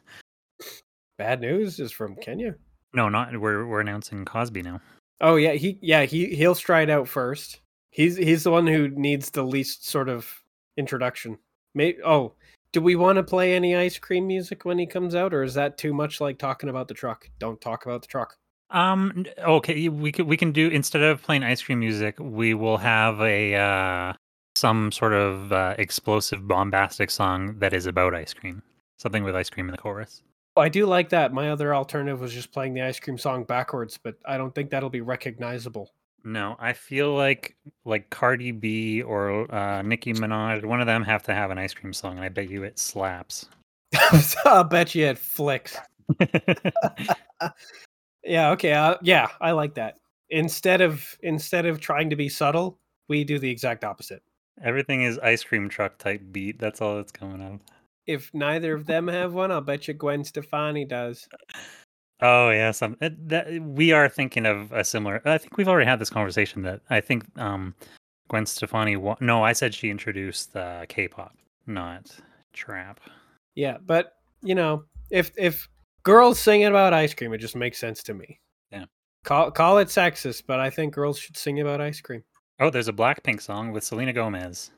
Bad news is from Kenya. No, not we're we're announcing Cosby now. Oh yeah, he yeah he he'll stride out first. He's he's the one who needs the least sort of introduction. May oh do we want to play any ice cream music when he comes out, or is that too much like talking about the truck? Don't talk about the truck. Um. Okay. We can we can do instead of playing ice cream music, we will have a uh, some sort of uh, explosive, bombastic song that is about ice cream. Something with ice cream in the chorus. I do like that. My other alternative was just playing the ice cream song backwards, but I don't think that'll be recognizable. No, I feel like like Cardi B or uh, Nicki Minaj, one of them have to have an ice cream song, and I bet you it slaps. I'll bet you it flicks. Yeah, okay. Uh, yeah, I like that. Instead of instead of trying to be subtle, we do the exact opposite. Everything is ice cream truck type beat. That's all that's coming out. If neither of them have one, I'll bet you Gwen Stefani does. Oh yeah, some uh, that we are thinking of a similar. I think we've already had this conversation. That I think um, Gwen Stefani. wa- No, I said she introduced uh, K-pop, not trap. Yeah, but you know, if if girls singing about ice cream, it just makes sense to me. Yeah. Call call it sexist, but I think girls should sing about ice cream. Oh, there's a Blackpink song with Selena Gomez.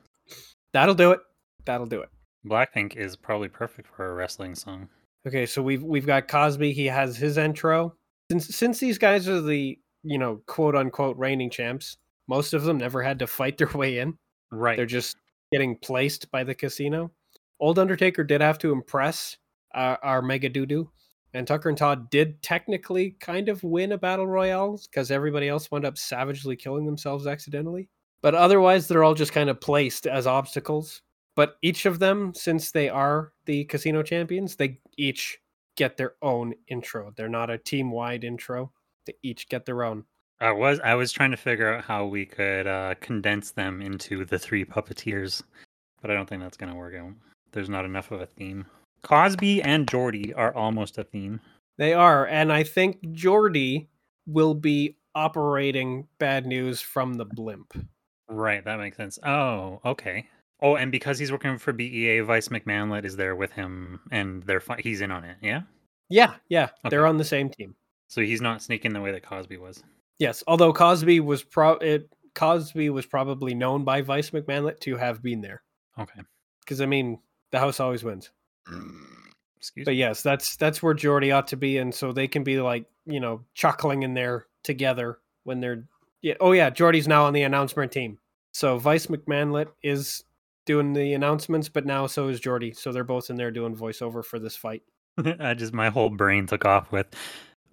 That'll do it. That'll do it. Blackpink is probably perfect for a wrestling song. Okay, so we've we've got Cosby. He has his intro. Since since these guys are the you know quote unquote reigning champs, most of them never had to fight their way in. Right. They're just getting placed by the casino. Old Undertaker did have to impress uh, our Mega Doodoo, and Tucker and Todd did technically kind of win a battle royale because everybody else wound up savagely killing themselves accidentally. But otherwise, they're all just kind of placed as obstacles. But each of them, since they are the casino champions, they each get their own intro. They're not a team wide intro. They each get their own. I was I was trying to figure out how we could uh, condense them into the three puppeteers, but I don't think that's gonna work out. There's not enough of a theme. Cosby and Jordy are almost a theme. They are, and I think Jordy will be operating bad news from the blimp. Right, that makes sense. Oh, okay. Oh, and because he's working for BEA, Vice McManlet is there with him, and they're fi- he's in on it. Yeah, Yeah, yeah, they're on the same team. so he's not sneaking the way that Cosby was. Yes, although Cosby was pro it Cosby was probably known by Vice McManlet to have been there. Okay. Because I mean, the house always wins. Mm, excuse But me. yes, that's that's where Jordy ought to be, and so they can be like, you know, chuckling in there together when they're yeah. Oh yeah, Jordy's now on the announcement team. So Vice McManlet is doing the announcements, but now so is Jordy. So they're both in there doing voiceover for this fight. I just my whole brain took off with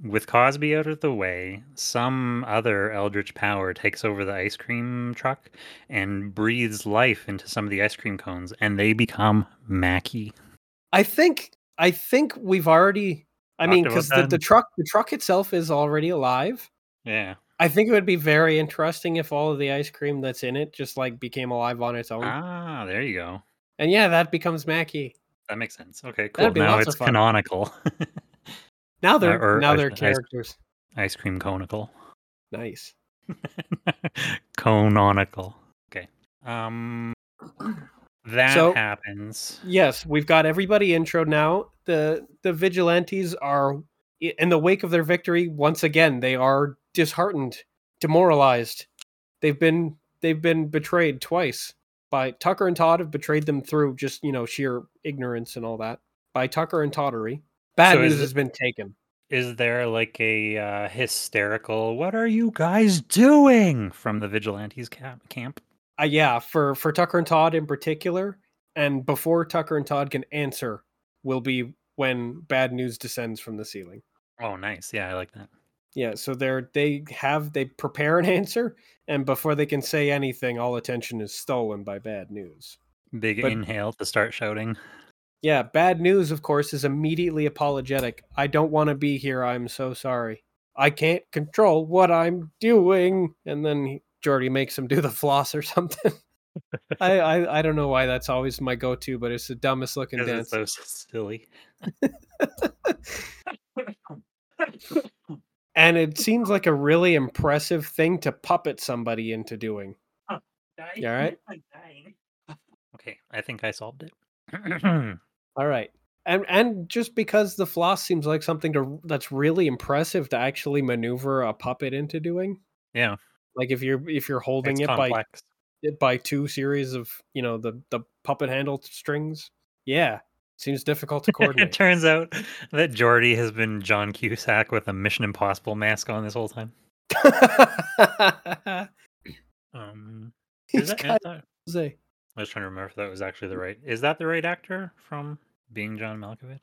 with Cosby out of the way, some other eldritch power takes over the ice cream truck and breathes life into some of the ice cream cones and they become Mackie. I think I think we've already. I Talked mean, because the, the truck the truck itself is already alive. Yeah. I think it would be very interesting if all of the ice cream that's in it just like became alive on its own. Ah, there you go. And yeah, that becomes Mackie. That makes sense. Okay, cool. That'd be Now lots of it's fun. canonical. Now they're or now they're ice- characters. ice cream conical. Nice. Canonical. Okay. Um that So- happens. Yes, we've got everybody intro now. The the vigilantes are in the wake of their victory once again. They are disheartened, demoralized. They've been they've been betrayed twice. By Tucker and Todd have betrayed them through just, you know, sheer ignorance and all that. By Tucker and Toddery. Bad So news has been taken. Is there like a uh, hysterical "What are you guys doing?" from the vigilantes camp? Camp. Uh, yeah, for for Tucker and Todd in particular, and before Tucker and Todd can answer, will be when bad news descends from the ceiling. Oh, nice. Yeah, I like that. Yeah, so they're they have they prepare an answer, and before they can say anything, all attention is stolen by bad news. Big But- inhale to start shouting. Yeah, bad news, of course, is immediately apologetic. I don't want to be here. I'm so sorry. I can't control what I'm doing. And then he, Jordy makes him do the floss or something. I, I I don't know why that's always my go-to, but it's the dumbest looking dance. it's so silly. And it seems like a really impressive thing to puppet somebody into doing. You all right? Okay, I think I solved it. All right. And and just because the floss seems like something to that's really impressive to actually maneuver a puppet into doing. yeah, Like if you're if you're holding it's it by it by two series of, you know, the the puppet handle strings. Yeah, seems difficult to coordinate. it turns out that Jordy has been John Cusack with a Mission Impossible mask on this whole time. Um, is that, got is Jose. I was trying to remember if that was actually the right. Is that the right actor from being John Malkovich?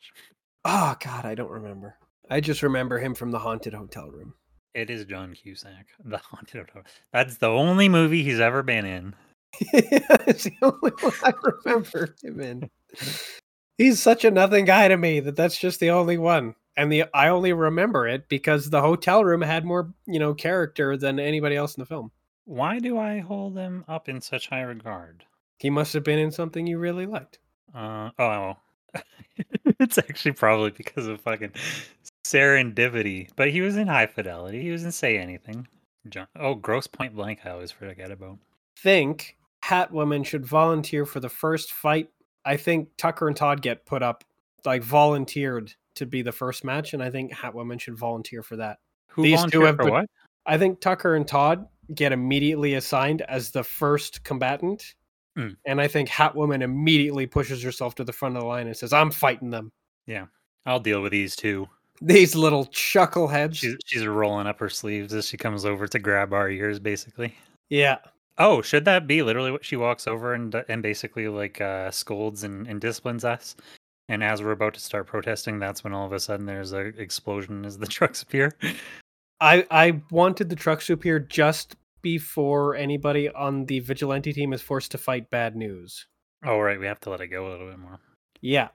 Oh God, I don't remember. I just remember him from the haunted hotel room. It is John Cusack, the Haunted Hotel. That's the only movie he's ever been in. it's the only one I remember him in. He's such a nothing guy to me that that's just the only one. And the I only remember it because the hotel room had more, you know, character than anybody else in the film. Why do I hold him up in such high regard? He must have been in something you really liked. Uh oh, it's actually probably because of fucking serendipity. But he was in High Fidelity. He was in Say Anything. John. Oh, Grosse Pointe Blank. I always forget about. Think Hat Woman should volunteer for the first fight. I think Tucker and Todd get put up, like volunteered to be the first match, and I think Hat Hatwoman should volunteer for that. Who These two have for been- what? I think Tucker and Todd get immediately assigned as the first combatant. Hmm. And I think Hatwoman immediately pushes herself to the front of the line and says, I'm fighting them. Yeah, I'll deal with these two. These little chuckleheads. She's she's rolling up her sleeves as she comes over to grab our ears, basically. yeah. Oh, should that be literally what she walks over and and basically like uh, scolds and, and disciplines us? And as we're about to start protesting, that's when all of a sudden there's an explosion as the trucks appear. I, I wanted the truck soup here just before anybody on the vigilante team is forced to fight bad news. Oh right, we have to let it go a little bit more. Yeah.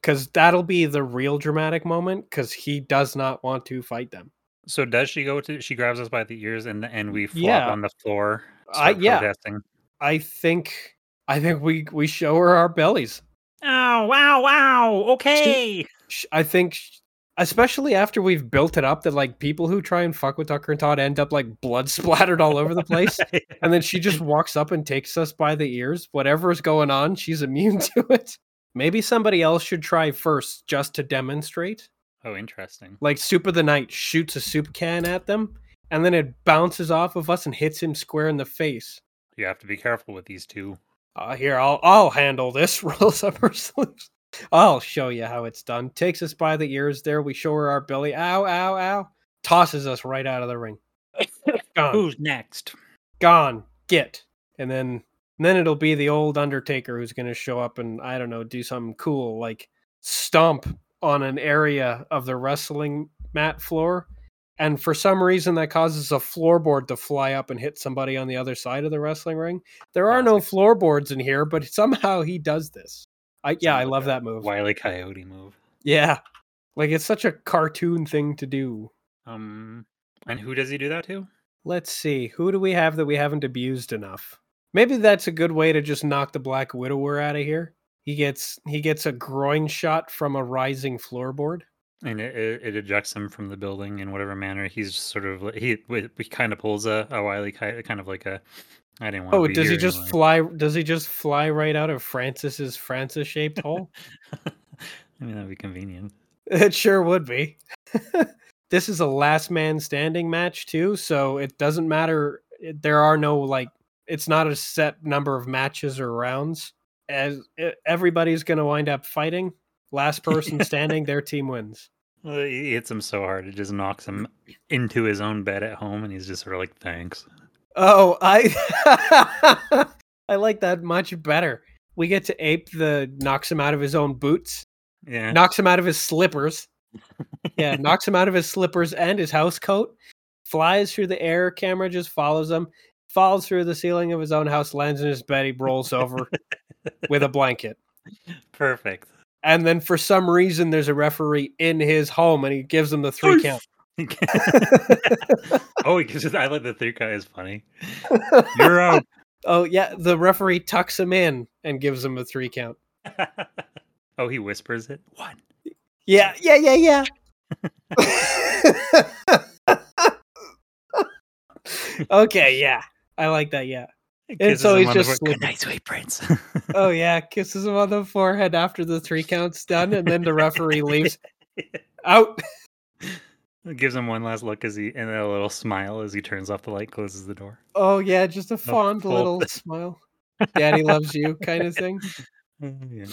Because that'll be the real dramatic moment because he does not want to fight them. So does she go to? She grabs us by the ears and and we flop Yeah. on the floor. I- start yeah. protesting. I think I think we we show her our bellies. Oh Wow! Wow! Okay. sh- I think, sh- especially after we've built it up, that like people who try and fuck with Tucker and Todd end up like blood splattered all over the place, and then she just walks up and takes us by the ears. Whatever's going on, she's immune to it. Maybe somebody else should try first, just to demonstrate. Oh, interesting. Like Soup of the Night shoots a soup can at them, and then it bounces off of us and hits him square in the face. You have to be careful with these two. Uh, here, I'll I'll handle this. Rolls up her sleeves. I'll show you how it's done. Takes us by the ears. There, we show her our belly. Ow, ow, ow. Tosses us right out of the ring. Gone, Who's next? gone. Get. And then, and then it'll be the old Undertaker who's going to show up and I don't know, do something cool like stomp on an area of the wrestling mat floor. And for some reason, that causes a floorboard to fly up and hit somebody on the other side of the wrestling ring. There are no floorboards in here, but somehow he does this. I yeah, I love that move. Wily Coyote move. Yeah. Like it's such a cartoon thing to do. Um, and who does he do that to? Let's see. Who do we have that we haven't abused enough? Maybe that's a good way to just knock the Black Widower out of here. He gets he gets a groin shot from a rising floorboard. And it, it, it ejects him from the building in whatever manner. He's sort of he he kind of pulls a, a Wily kind of like a. I didn't want. Oh, does he just fly does he just fly right out of Francis's Francis shaped hole? I mean, that'd be convenient. It sure would be. this is a last man standing match too, so it doesn't matter. There are no like, it's not a set number of matches or rounds. As everybody's going to wind up fighting, last person standing, their team wins. Well, he hits him so hard it just knocks him into his own bed at home, and he's just sort of like, "Thanks." Oh, I I like that much better. We get to ape the knocks him out of his own boots, Yeah. knocks him out of his slippers. Yeah, knocks him out of his slippers and his house coat. Flies through the air. Camera just follows him. Falls through the ceiling of his own house. Lands in his bed. He rolls over with a blanket. Perfect. And then for some reason, there's a referee in his home, and he gives him the three count. oh, because I like the three count is funny. You're out. oh yeah, the referee tucks him in and gives him a three count. oh, he whispers it. One. Yeah, yeah, yeah, yeah. okay, yeah. I like that, yeah. Kisses so he's just Good night, sweet prince. Oh yeah, kisses him on the forehead after the three counts done, and then the referee leaves. Out. Gives him one last look as he and a little smile as he turns off the light, closes the door. Oh yeah, just a fond full- little smile. Daddy loves you kind of thing. Yeah.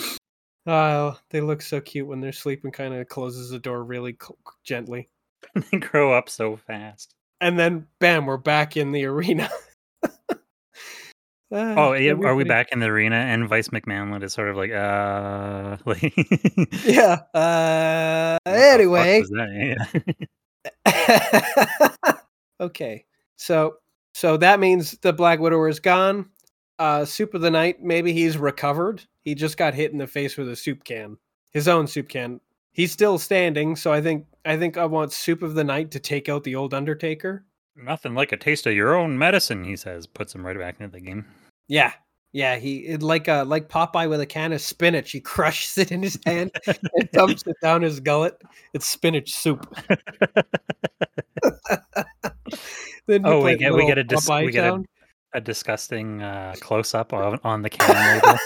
Oh, they look so cute when they're sleeping. Kind of closes the door really cl- gently, they grow up so fast. and then bam, we're back in the arena. Ah, Oh yeah, are we back in the arena? And Vice McMahon is sort of like, uh, like. Yeah. Uh, what the fuck anyway. Yeah. okay. So so that means the Black Widower is gone. Uh Soup of the Night, maybe he's recovered. He just got hit in the face with a soup can. His own soup can. He's still standing, so I think I think I want Soup of the Night to take out the old Undertaker. Nothing like a taste of your own medicine, he says. Puts him right back into the game. Yeah. Yeah, he it, like uh like Popeye with a can of spinach. He crushes it in his hand and dumps it down his gullet. It's spinach soup. Then Oh, we get- we get a dis- we get a- a disgusting uh, close up on, on the can label.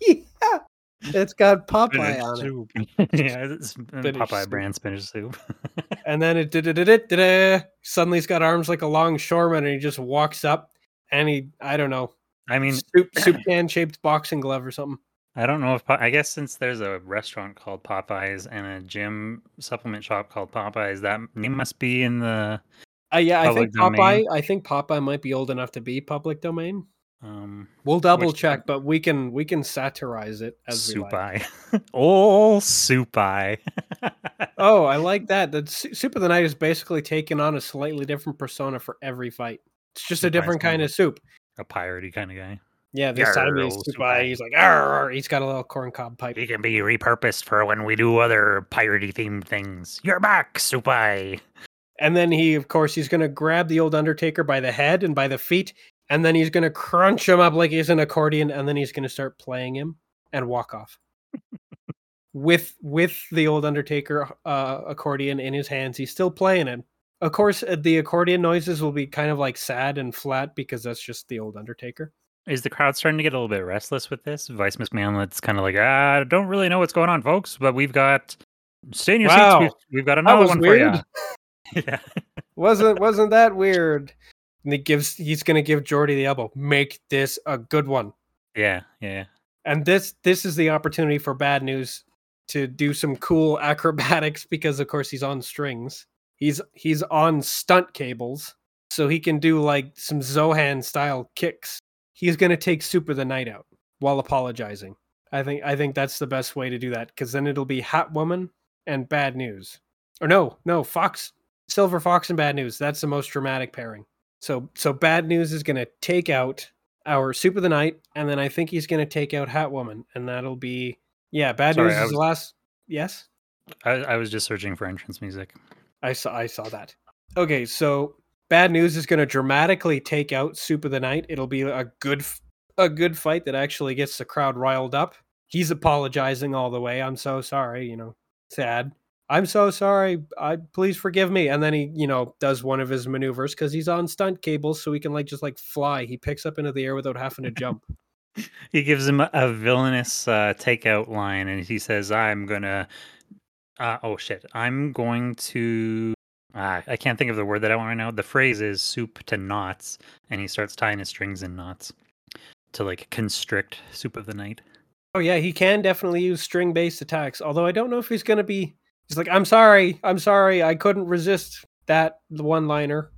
yeah, it's got Popeye on it, soup. yeah, it's Spinach Popeye soup. brand spinach soup. and then it did it, it, it, suddenly he's got arms like a longshoreman, and he just walks up, and he I don't know I mean, soup soup can shaped boxing glove or something. I don't know if I guess since there's a restaurant called Popeyes and a gym supplement shop called Popeyes, that name must be in the Uh, yeah, I think Public Popeye. I think Popeye might be old enough to be public domain. um, We'll double Which- check, but we can we can satirize it as we soup like. eye. oh, soup eye. Oh, I like that. The Soup of the Night is basically taking on a slightly different persona for every fight. It's just a different kind of soup. A piratey kind of guy. Yeah, this time he's old Soup Soup Eye. Eye. He's like, "Arr!" he's got a little corncob pipe. He can be repurposed for when we do other piratey themed things. You're back, Supai. And then he, of course, he's going to grab the old Undertaker by the head and by the feet, and then he's going to crunch him up like he's an accordion, and then he's going to start playing him and walk off. with with the old Undertaker uh, accordion in his hands, he's still playing it. Of course, uh, the accordion noises will be kind of like sad and flat because that's just the old Undertaker. Is the crowd starting to get a little bit restless with this? Vice McMahon's kind of like, ah, I don't really know what's going on, folks, but we've got stay in your Wow. seats. We've, we've got another one weird. for you. yeah. wasn't wasn't that weird? And he gives he's going to give Jordy the elbow. Make this a good one. Yeah, yeah. and this this is the opportunity for bad news to do some cool acrobatics because of course he's on strings he's he's on stunt cables so he can do like some zohan style kicks he's going to take soup of the night out while apologizing i think i think that's the best way to do that because then it'll be Hat Woman and bad news or no no fox silver fox and bad news that's the most dramatic pairing so so bad news is going to take out our soup of the night, and then I think he's going to take out Hat Woman, and that'll be yeah. Bad Sorry, news I is the last. Yes, I, I was just searching for entrance music. I saw. I saw that. Okay, so bad news is going to dramatically take out soup of the night. It'll be a good, a good fight that actually gets the crowd riled up. He's apologizing all the way. I'm so sorry. You know, sad. I'm so sorry. I please forgive me. And then he, you know, does one of his maneuvers because he's on stunt cables, so he can like just like fly. He picks up into the air without having to jump. He gives him a, a villainous uh, takeout line, and he says, "I'm gonna." Uh, oh shit! I'm going to. Uh, I can't think of the word that I want right now. The phrase is "soup to knots," and he starts tying his strings in knots to like constrict soup of the night. Oh yeah, he can definitely use string-based attacks. Although I don't know if he's going to be. He's like, I'm sorry, I'm sorry, I couldn't resist that one-liner.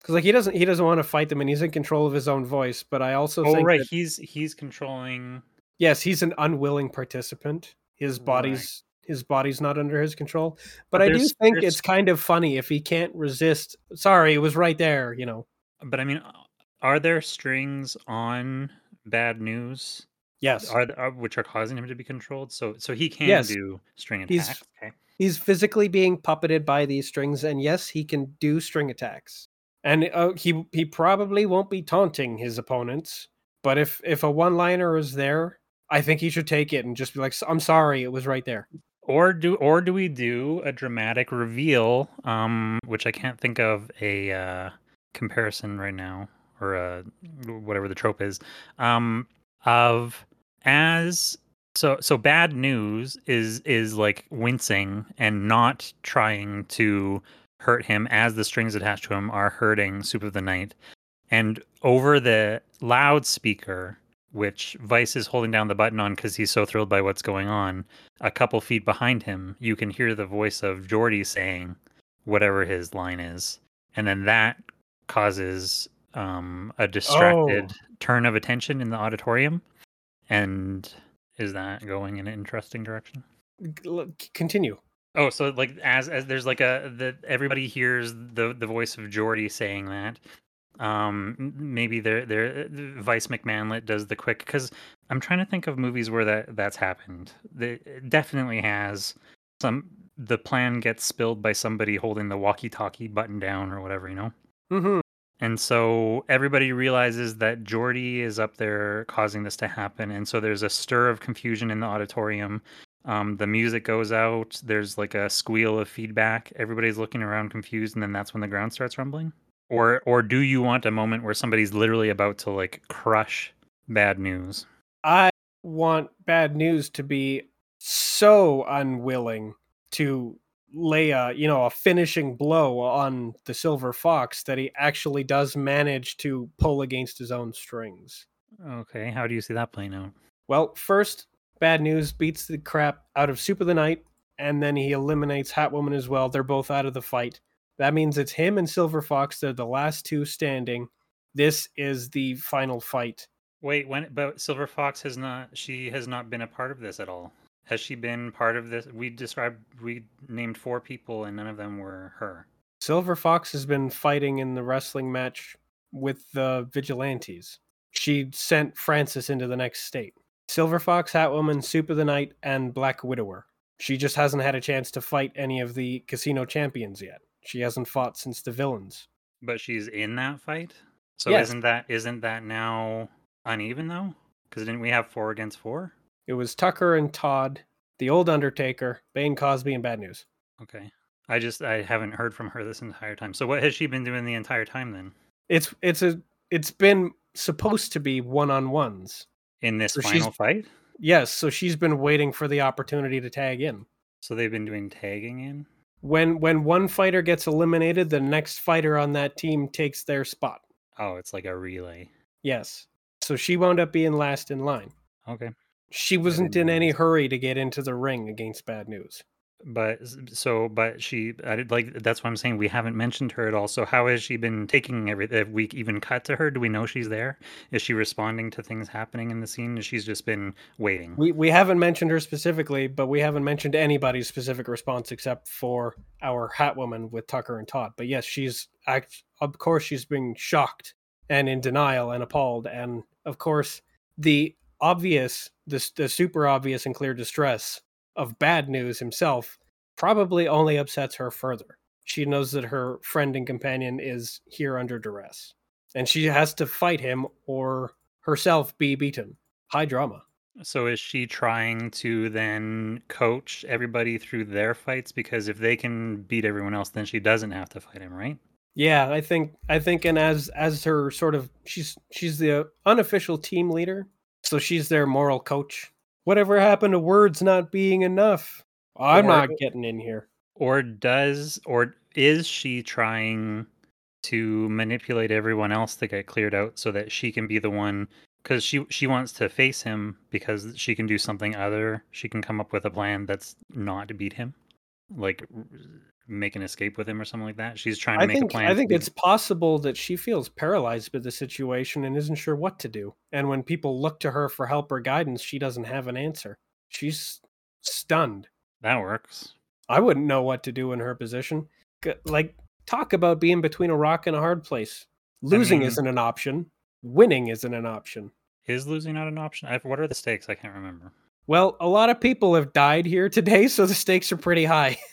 Because like he doesn't, he doesn't want to fight them, and he's in control of his own voice. But I also Oh think right, that, he's he's controlling. yes, he's an unwilling participant. His body's his body's not under his control. But, But I do think it's kind of funny if he can't resist. Sorry, it was right there. You know. But I mean, uh, are there strings on bad news? Yes, Are, are which are causing him to be controlled? So so he can Yes. do string He's- attacks. Okay. he's physically being puppeted by these strings and yes he can do string attacks and uh, he he probably won't be taunting his opponents but if if a one liner is there i think he should take it and just be like i'm sorry it was right there Or do or do we do a dramatic reveal? Um, which I can't think of a uh, comparison right now, or a, whatever the trope is. Um, of as so so bad news is is like wincing and not trying to hurt him as the strings attached to him are hurting Soup of the Night, and over the loudspeaker which Vice is holding down the button on because he's so thrilled by what's going on. A couple feet behind him, you can hear the voice of Geordi saying whatever his line is, and then that causes um, a distracted Oh. turn of attention in the auditorium. And is that going in an interesting direction? Continue. Oh, so like as as there's like a the everybody hears the the voice of Geordi saying that. Um, maybe there there Vice McManlet does the quick because I'm trying to think of movies where that that's happened. It definitely has some. The plan gets spilled by somebody holding the walkie-talkie button down or whatever, you know. mm-hmm. And so everybody realizes that Jordy is up there causing this to happen. And so there's a stir of confusion in the auditorium. Um, the music goes out. There's like a squeal of feedback. Everybody's looking around confused, and then that's when the ground starts rumbling. Or, or do you want a moment where somebody's literally about to like crush bad news? I want bad news to be so unwilling to lay a you know a finishing blow on the silver fox that he actually does manage to pull against his own strings. Okay, how do you see that playing out? Well, first, bad news beats the crap out of Soup of the Night, and then he eliminates Hat Woman as well. They're both out of the fight. That means it's him and Silver Fox. They're the last two standing. This is the final fight. Wait, when but Silver Fox has not she has not been a part of this at all. Has she been part of this? We described we named four people and none of them were her. Silver Fox has been fighting in the wrestling match with the vigilantes. She sent Francis into the next state. Silver Fox, Hat Woman, Soup of the Night, and Black Widower. She just hasn't had a chance to fight any of the casino champions yet. She hasn't fought since the villains. But she's in that fight. So Yes. isn't that isn't that now uneven though? Because didn't we have four against four? It was Tucker and Todd, the old Undertaker, Bane Cosby, and Bad News. Okay. I just I haven't heard from her this entire time. So what has she been doing the entire time then? It's it's a it's been supposed to be one on ones. In this So final fight? Yes, so she's been waiting for the opportunity to tag in. So they've been doing tagging in? When when one fighter gets eliminated, the next fighter on that team takes their spot. Oh, it's like a relay. Yes. So she wound up being last in line. Okay. She wasn't in any hurry to get into the ring against Bad News. But so, but she, I did like that's why I'm saying we haven't mentioned her at all. So how has she been taking everything? Have we even cut to her? Do we know she's there? Is she responding to things happening in the scene? She's just been waiting. We we haven't mentioned her specifically, but we haven't mentioned anybody's specific response except for our hat woman with Tucker and Todd. But yes, she's act of course she's being shocked and in denial and appalled, and of course the obvious, the the super obvious and clear distress of bad news himself probably only upsets her further. She knows that her friend and companion is here under duress, and she has to fight him or herself be beaten. High drama. So is she trying to then coach everybody through their fights? Because if they can beat everyone else, then she doesn't have to fight him, right? Yeah, I think I think and as as her sort of she's she's the unofficial team leader, so she's their moral coach. Whatever happened to words not being enough? I'm Or- not getting in here. Or does or is she trying to manipulate everyone else to get cleared out so that she can be the one because she she wants to face him because she can do something other she can come up with a plan that's not to beat him like make an escape with him or something like that she's trying to I make think a plan I think it's possible that she feels paralyzed by the situation and isn't sure what to do. And when people look to her for help or guidance, she doesn't have an answer. She's stunned. that works I wouldn't know what to do in her position. Like, talk about being between a rock and a hard place. Losing mean- isn't an option. Winning isn't an option. is losing not an option I, what are the stakes i can't remember Well, a lot of people have died here today, so the stakes are pretty high.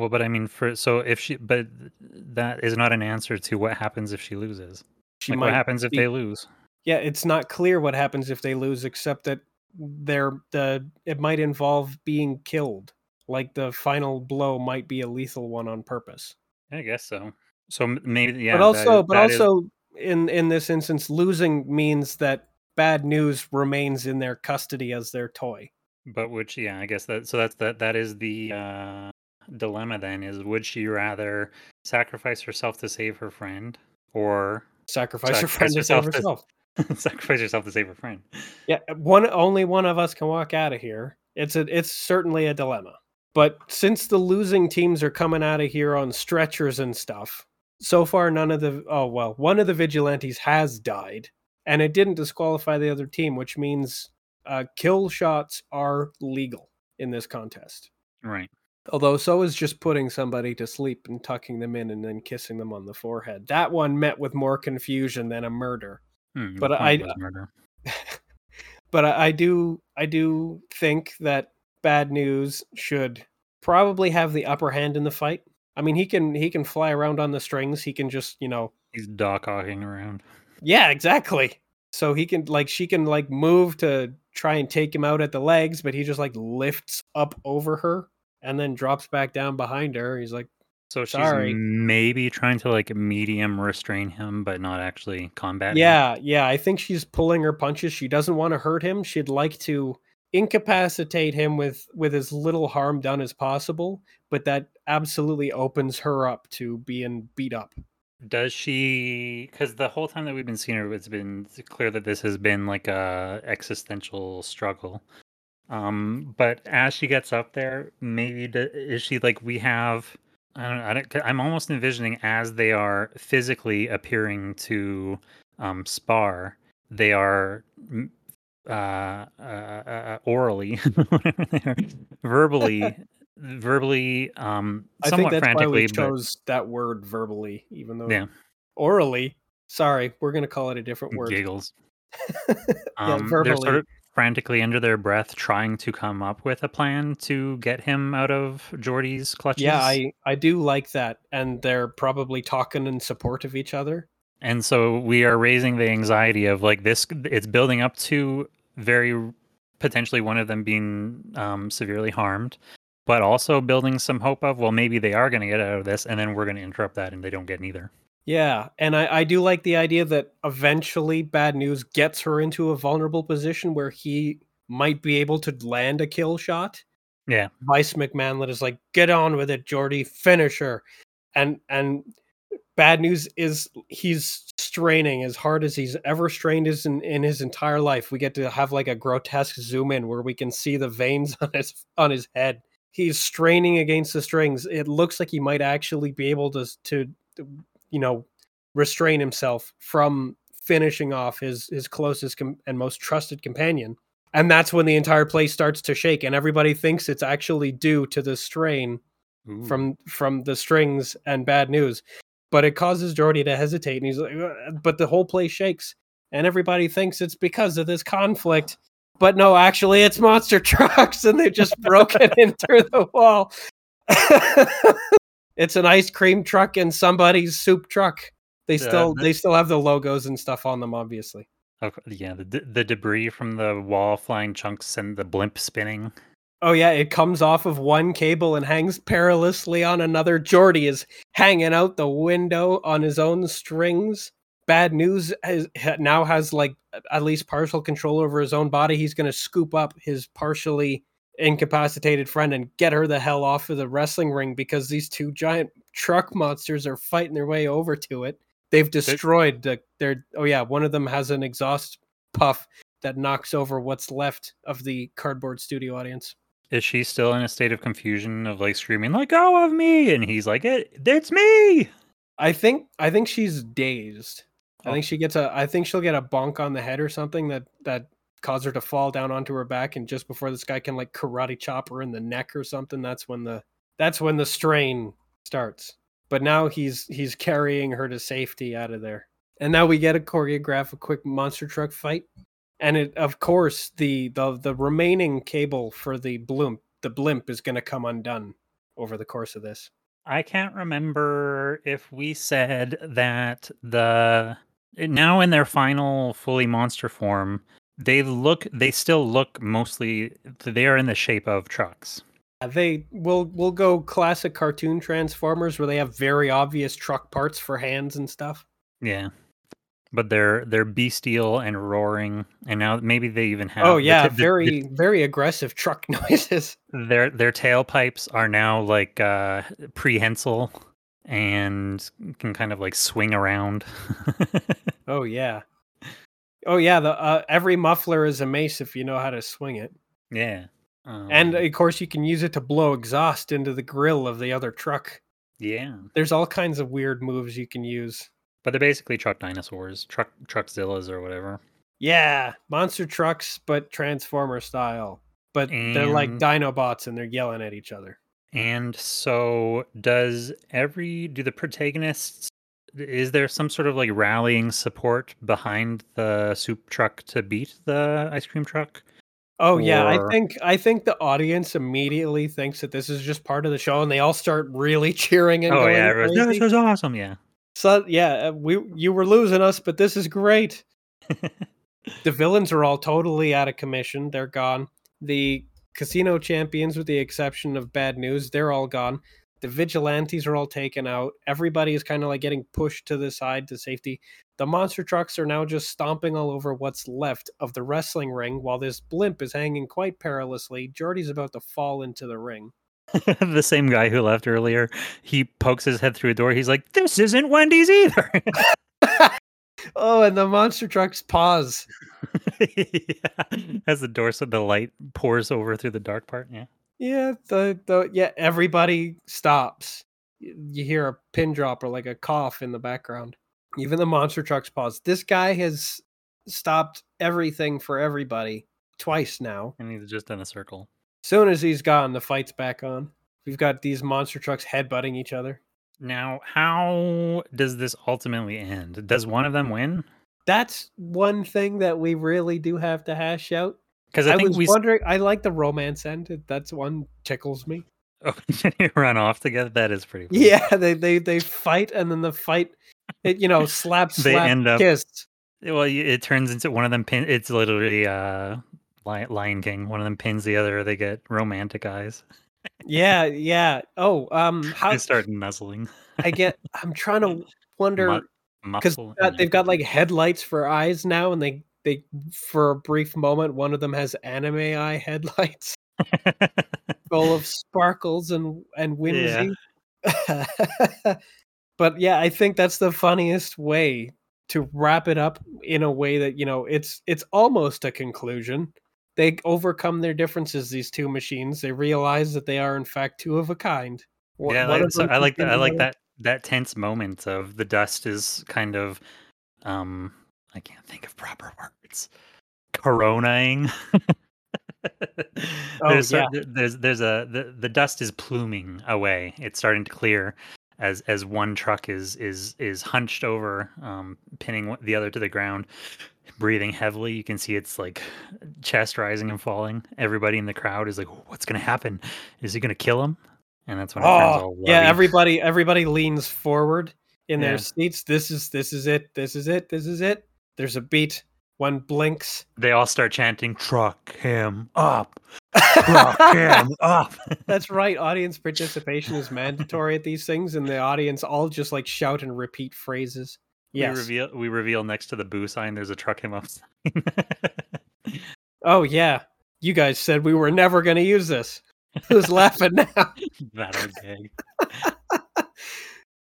well but i mean for so if she but that is not an answer to what happens if she loses She like what happens if be- they lose Yeah, it's not clear what happens if they lose, except that they're the it might involve being killed. Like the final blow might be a lethal one on purpose. i guess so so maybe yeah but also, is- but that is- also, in in this instance, losing means that bad news remains in their custody as their toy. But which, yeah, I guess that. So that's that. That is the uh, dilemma. Then is would she rather sacrifice herself to save her friend, or Sacrifice her Sacrifice friend to save herself to- herself. Sacrifice yourself to save her friend. Yeah, one only one of us can walk out of here. It's a it's certainly a dilemma. But since the losing teams are coming out of here on stretchers and stuff, so far none of the oh well, one of the vigilantes has died, and it didn't disqualify the other team, which means uh, kill shots are legal in this contest. Right. Although so is just putting somebody to sleep and tucking them in and then kissing them on the forehead. That one met with more confusion than a murder. Hmm, But I- murder. but I, I do I do think that bad news should probably have the upper hand in the fight. I mean, he can he can fly around on the strings. He can just you know He's Doc Hawking around. yeah exactly. So he can like she can like move to try and take him out at the legs, but he just like lifts up over her and then drops back down behind her. He's like, So she's Sorry. maybe trying to like medium restrain him, but not actually combat. him. Yeah, yeah. I think she's pulling her punches. She doesn't want to hurt him. She'd like to incapacitate him with with as little harm done as possible, but that absolutely opens her up to being beat up. Does she? Because the whole time that we've been seeing her, it's been clear that this has been like a existential struggle. Um, but as she gets up there, maybe is she like we have? I don't. I don't. I'm almost envisioning as they are physically appearing to um, spar, they are mm, uh, uh, uh, orally, whatever they are, verbally, verbally, um, I think somewhat that's why frantically, we but chose that word verbally, even though yeah, orally. Sorry, we're gonna call it a different word. giggles. yeah, Um, they're verbally. sort of frantically under their breath trying to come up with a plan to get him out of Jordy's clutches. Yeah, I I do like that, and they're probably talking in support of each other. and so we are raising the anxiety of like this. It's building up to very potentially one of them being um, severely harmed, but also building some hope of well, maybe they are going to get out of this, and then we're going to interrupt that, and they don't get neither. Yeah, and I, I do like the idea that eventually Bad News gets her into a vulnerable position where he might be able to land a kill shot. Yeah. Vice McManlet is like, "Get on with it, Jordy, finish her," and and Bad News is he's straining as hard as he's ever strained his in, in his entire life. We get to have like a grotesque zoom in where we can see the veins on his on his head. He's straining against the strings. It looks like he might actually be able to to you know restrain himself from finishing off his his closest com- and most trusted companion. And that's when the entire place starts to shake and everybody thinks it's actually due to the strain Ooh. from from the strings and bad news. But it causes jordy to hesitate and he's like uh, but the whole place shakes and everybody thinks it's because of this conflict. But no actually it's monster trucks and they just broke it in through the wall it's an ice cream truck and somebody's soup truck they still they still have the logos and stuff on them obviously Of- yeah, the the debris from the wall flying chunks and the blimp spinning. Oh yeah, it comes off of one cable and hangs perilously on another. Jordy is hanging out the window on his own strings. Bad news has, now has like at least partial control over his own body. He's going to scoop up his partially incapacitated friend and get her the hell off of the wrestling ring because these two giant truck monsters are fighting their way over to it. They've destroyed the, their. Oh yeah, one of them has an exhaust puff that knocks over what's left of the cardboard studio audience. Is she still in a state of confusion of like screaming, like go of me!" And he's like, "It, it's me." I think I think she's dazed. I Oh. think she gets a I think she'll get a bonk on the head or something that that cause her to fall down onto her back and just before this guy can like karate chop her in the neck or something that's when the that's when the strain starts. But now he's he's carrying her to safety out of there. And now we get a choreograph a quick monster truck fight. And it of course the the the remaining cable for the blimp the blimp is going to come undone over the course of this. I can't remember if we said that the now in their final fully monster form, they look they still look mostly they are in the shape of trucks. They will will go classic cartoon Transformers where they have very obvious truck parts for hands and stuff. Yeah. But they're they're bestial and roaring, and now maybe they even have. oh yeah, the- the- very very aggressive truck noises. their their tailpipes are now like uh prehensile and can kind of like swing around. Oh yeah. Oh yeah, the uh, every muffler is a mace if you know how to swing it, Yeah. Um, and of course you can use it to blow exhaust into the grill of the other truck. yeah, There's all kinds of weird moves you can use. but they're basically truck dinosaurs, truck truckzillas or whatever. Yeah, monster trucks, but Transformer style. But they're like Dinobots, and they're yelling at each other. And so, does every do the protagonists? Is there some sort of like rallying support behind the soup truck to beat the ice cream truck? Oh yeah, I think I think the audience immediately thinks that this is just part of the show, and they all start really cheering and oh going yeah, crazy. this is awesome. Yeah. So yeah, uh, we you were losing us, but this is great. the villains are all totally out of commission. They're gone. The casino champions, with the exception of Bad News, they're all gone. The vigilantes are all taken out. Everybody is kind of like getting pushed to the side to safety. The monster trucks are now just stomping all over what's left of the wrestling ring while this blimp is hanging quite perilously. Jordy's about to fall into the ring. the same guy who left earlier, he pokes his head through a door. He's like, "This isn't Wendy's either." Oh, and the monster trucks pause. yeah. As the door, so the light pours over through the dark part. Yeah. Yeah, the the yeah, everybody stops. You hear a pin drop or like a cough in the background. Even the monster trucks pause. This guy has stopped everything for everybody twice now. And he's just in a circle. Soon as he's gone, the fight's back on. We've got these monster trucks headbutting each other. Now, how does this ultimately end? Does one of them win? That's one thing that we really do have to hash out. Because I, I, think was we wondering. I like the romance end. That's one tickles me. oh, they run off together. That is pretty. Funny. Yeah, they they they fight, and then the fight, it you know, slap They slap end up- kiss. Well, it turns into one of them pin. It's literally uh, Lion King. One of them pins the other. They get romantic eyes. Yeah, yeah. Oh, um, how They start nuzzling. I get? I'm trying to wonder because they've got like headlights for eyes now, and they they for a brief moment, one of them has anime eye headlights full of sparkles and and whimsy. but yeah, I think that's the funniest way to wrap it up in a way that you know it's it's almost a conclusion. They overcome their differences. These two machines. They realize that they are in fact two of a kind. One- yeah, one so I like that. I like that that tense moment of the dust is kind of, um, I can't think of proper words. Coronaing. Oh, there's, cer- there's there's a the, the dust is pluming away. It's starting to clear as as one truck is is is hunched over, um, pinning the other to the ground, breathing heavily. You can see it's like chest rising and falling. Everybody in the crowd is like, "What's gonna happen? Is he gonna kill him?" And that's when Oh, all yeah. Everybody, everybody leans forward in Yeah. their seats. This is this is it. This is it. This is it. There's a beat. One blinks. they all start chanting, "Truck him up! Truck him up!" That's right. Audience participation is mandatory at these things, and the audience all just like shout and repeat phrases. Yes. We reveal we reveal next to the boo sign. There's a truck him up sign. Oh yeah. You guys said we were never going to use this. Who's laughing now? that old gag.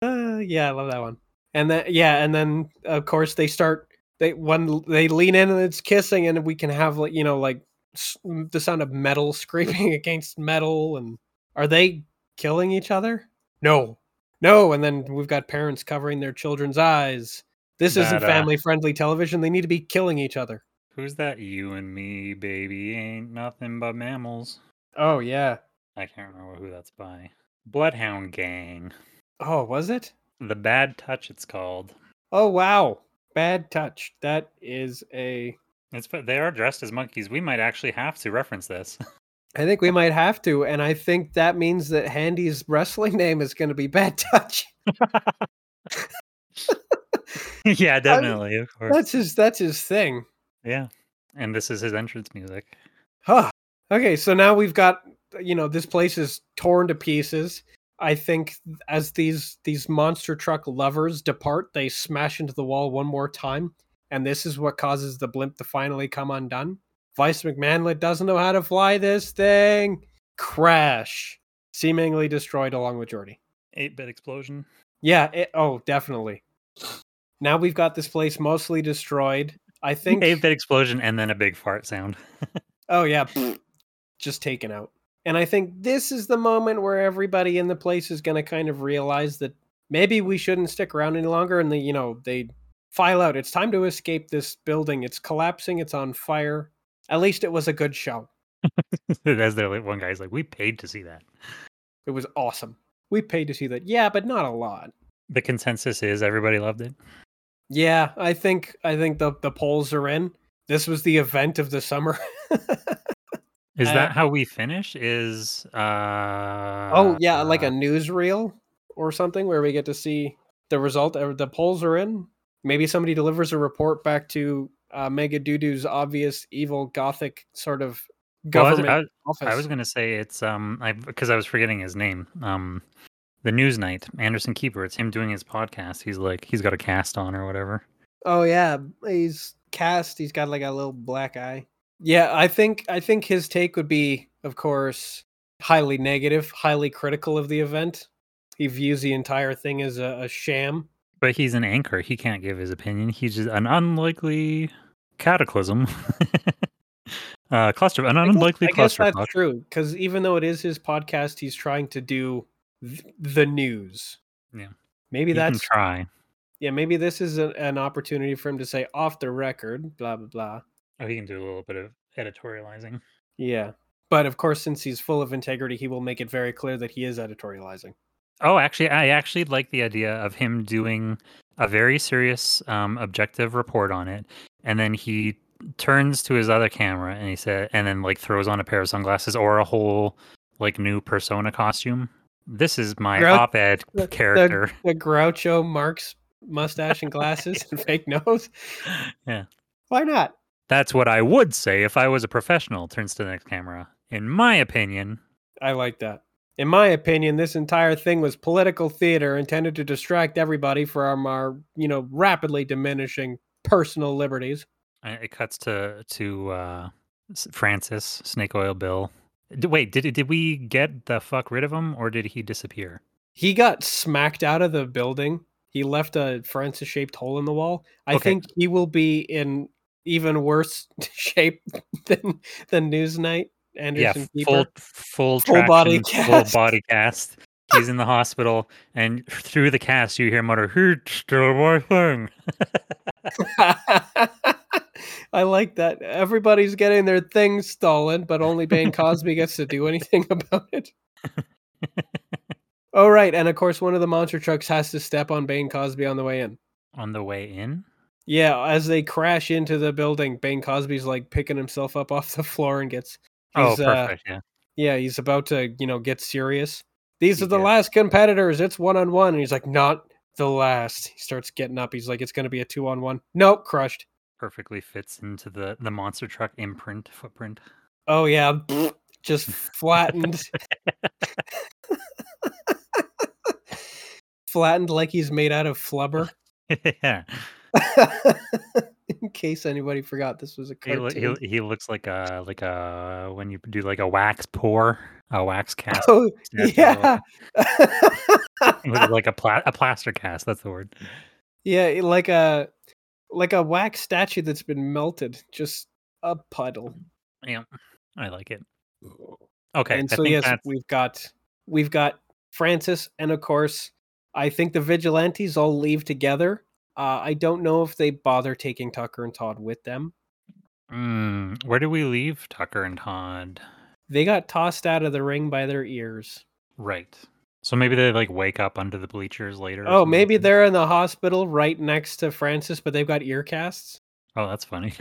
Uh, yeah, I love that one. And then yeah, and then of course they start they when they lean in and it's kissing, and we can have like you know like s- the sound of metal scraping against metal. And are they killing each other? No, no. And then we've got parents covering their children's eyes. This isn't uh, family friendly television. They need to be killing each other. Who's that? You and me, baby, ain't nothing but mammals. Oh yeah. I can't remember who that's by. Bloodhound Gang. Oh, was it? The Bad Touch. It's called. Oh wow. Bad touch. That is a It's but they are dressed as monkeys. We might actually have to reference this. I think we might have to, and I think that means that Handy's wrestling name is going to be Bad Touch. yeah, definitely, of course. That's his. That's his thing. Yeah, and this is his entrance music. Huh. Okay, so now we've got you know this place is torn to pieces. I think as these these monster truck lovers depart, they smash into the wall one more time, and this is what causes the blimp to finally come undone. Vice McManlet doesn't know how to fly this thing. Crash, seemingly destroyed along with Jordy. Eight bit explosion. Yeah. It, oh, definitely. Now we've got this place mostly destroyed. I think. eight bit explosion and then a big fart sound. Oh yeah, just taken out. And I think this is the moment where everybody in the place is going to kind of realize that maybe we shouldn't stick around any longer. And they, you know, they file out. It's time to escape this building. It's collapsing. It's on fire. At least it was a good show. As like, one guy's like, we paid to see that. It was awesome. We paid to see that. Yeah, but not a lot. The consensus is everybody loved it. Yeah, I think I think the the polls are in. This was the event of the summer. Is Uh, that how we finish? Is uh oh yeah, like a uh, newsreel or something where we get to see the result. The polls are in. Maybe somebody delivers a report back to uh, Mega Doodoo's obvious evil gothic sort of well, I was- government I, office. I was gonna say it's um I because I was forgetting his name. Um the news night, Anderson Keeper, it's him doing his podcast. He's like he's got a cast on or whatever. Oh yeah, he's cast. He's got like a little black eye. Yeah, I think I think his take would be, of course, highly negative, highly critical of the event. He views the entire thing as a, a sham. But he's an anchor. He can't give his opinion. He's just an unlikely cataclysm. uh cluster an I guess- unlikely I guess cluster that's true because even though it is his podcast, he's trying to do th- the news. Yeah. maybe He that's try. yeah. Maybe this is a, an opportunity for him to say off the record, blah blah blah. Oh, he can do a little bit of editorializing. Yeah, but of course, since he's full of integrity, he will make it very clear that he is editorializing. Oh, actually, I actually like the idea of him doing a very serious, um, objective report on it, and then he turns to his other camera and he said, and then like throws on a pair of sunglasses or a whole like new persona costume. This is my Grou- op-ed the- character. The Groucho Marx mustache and glasses and fake nose. Yeah. Why not? That's what I would say if I was a professional. Turns to the next camera. In my opinion, I like that. In my opinion, this entire thing was political theater intended to distract everybody from our, you know, rapidly diminishing personal liberties. it cuts to to uh, Francis Snake Oil Bill. D- Wait, did did we get the fuck rid of him or did he disappear? He got smacked out of the building. He left a Francis shaped hole in the wall. I Okay. think he will be in even worse shape than than Newsnight. yeah, Anderson Keeper. full full Full body cast. full body cast. He's in the hospital, and through the cast, you hear mutter, "He'd steal my thing." I like that. Everybody's getting their things stolen, but only Bane Cosby gets to do anything about it. oh, right. And of course, one of the monster trucks has to step on Bane Cosby on the way in. On the way in, Yeah, as they crash into the building, Bane Cosby's like picking himself up off the floor and gets. oh, he's, uh, perfect. yeah, yeah, he's about to, you know, get serious. These He are the gets- last competitors. It's one on one. And he's like, not the last. He starts getting up. He's like, it's going to be a two on one. Nope, crushed. perfectly fits into the the monster truck imprint footprint. Oh yeah, just flattened. flattened like he's made out of flubber. yeah, In case anybody forgot, this was a he, cartoon. he he looks like a like a when you do like a wax pour, a wax cast. oh yeah, He looks like a pla- a plaster cast. That's the word. yeah, like a like a wax statue that's been melted, just a puddle. Yeah, I like it. Okay, and I so think yes, that's we've got we've got Francis, and of course, I think the vigilantes all leave together. Uh, I don't know if they bother taking Tucker and Todd with them. Mm, where do we leave Tucker and Todd? They got tossed out of the ring by their ears. Right. So maybe they like wake up under the bleachers later. Oh, maybe they're in the hospital right next to Francis, but they've got ear casts. Oh, that's funny.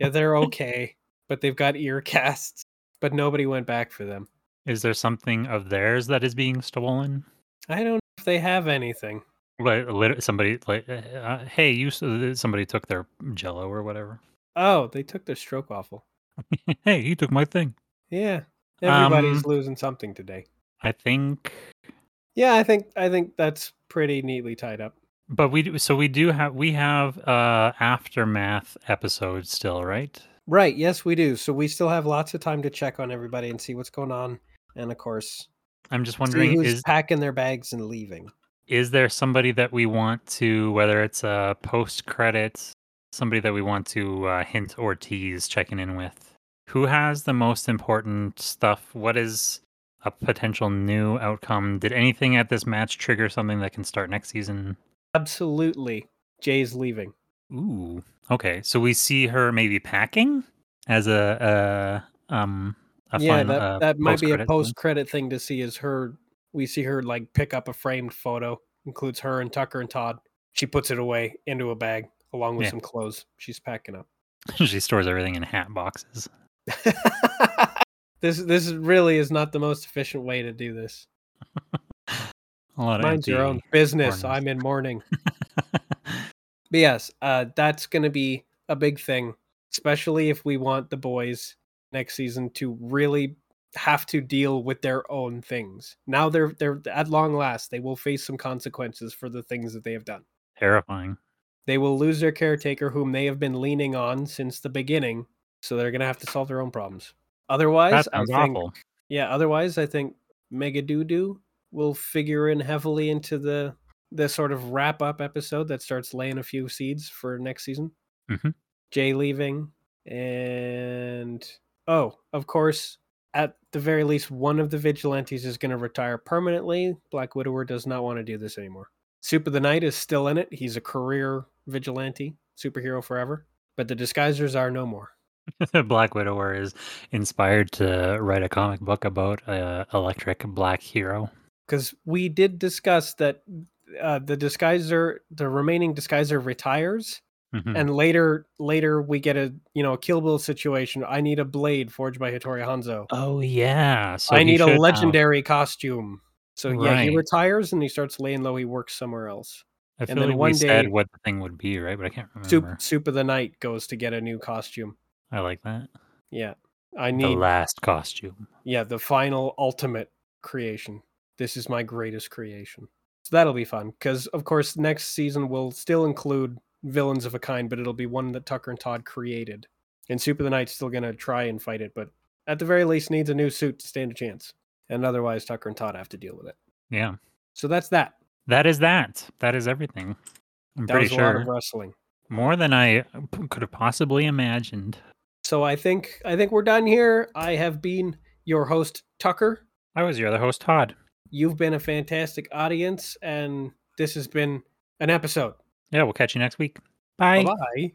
Yeah, they're okay, but they've got ear casts. But nobody went back for them. Is there something of theirs that is being stolen? I don't know if they have anything. Like lit- somebody like, uh, uh, hey, you uh, somebody took their Jello or whatever. Oh, they took their stroopwafel. hey, he took my thing. Yeah, everybody's Um, losing something today. I think, Yeah, I think I think that's pretty neatly tied up. but we do, so we do have we have uh aftermath episodes still, right? Right. Yes, we do. So we still have lots of time to check on everybody and see what's going on, and of course, I'm just wondering who's is packing their bags and leaving. Is there somebody that we want to whether it's a post credits somebody that we want to uh, hint or tease checking in with. Who has the most important stuff? What is a potential new outcome? Did anything at this match trigger something that can start next season? Absolutely. Jay's leaving. Ooh. Okay. So we see her maybe packing as a, a um a yeah, final, that uh, that might be a post credit thing to see is her we see her like pick up a framed photo, includes her and Tucker and Todd. She puts it away into a bag along with Yeah. some clothes. She's packing up. she stores everything in hat boxes. this this really is not the most efficient way to do this. A lot of Mind your own business. corners. I'm in mourning. But yes, uh, that's going to be a big thing, especially if we want the boys next season to really have to deal with their own things. Now they're they're at long last they will face some consequences for the things that they have done. Terrifying. They will lose their caretaker, whom they have been leaning on since the beginning. So they're going to have to solve their own problems. Otherwise, That I sounds think awful. yeah. Otherwise, I think Mega Doodoo will figure in heavily into the the sort of wrap up episode that starts laying a few seeds for next season. Mhm. Jay leaving, and oh, of course, at the very least, one of the vigilantes is going to retire permanently. Black Widower does not want to do this anymore. Soup of the Night is still in it. He's a career vigilante, superhero forever. But the disguisers are no more. Black Widower is inspired to write a comic book about a electric black hero. because we did discuss that uh, the disguiser, the remaining disguiser, retires, Mhm. and later, later we get a you know a Kill Bill situation. I need a blade forged by Hattori Hanzo. oh yeah, so I need a have- legendary costume. So yeah, he retires and he starts laying low. He works somewhere else. I feel then like one we said day- what the thing would be, right? But I can't remember. Soup, Soup of the Night goes to get a new costume. I like that. Yeah, I need The last costume. yeah the final ultimate creation. This is my greatest creation. So that'll be fun because of course next season will still include villains of a kind, but it'll be one that Tucker and Todd created. And Soup of the Night's still gonna try and fight it, but at the very least needs a new suit to stand a chance. And otherwise Tucker and Todd have to deal with it. Yeah, So that's that. that is that. That is everything. I'm That pretty was a lot of wrestling. more than I could have possibly imagined. So I think I think we're done here. I have been your host, Tucker. I was your other host, Todd. You've been a fantastic audience, and this has been an episode. Yeah, we'll catch you next week. Bye. Bye bye.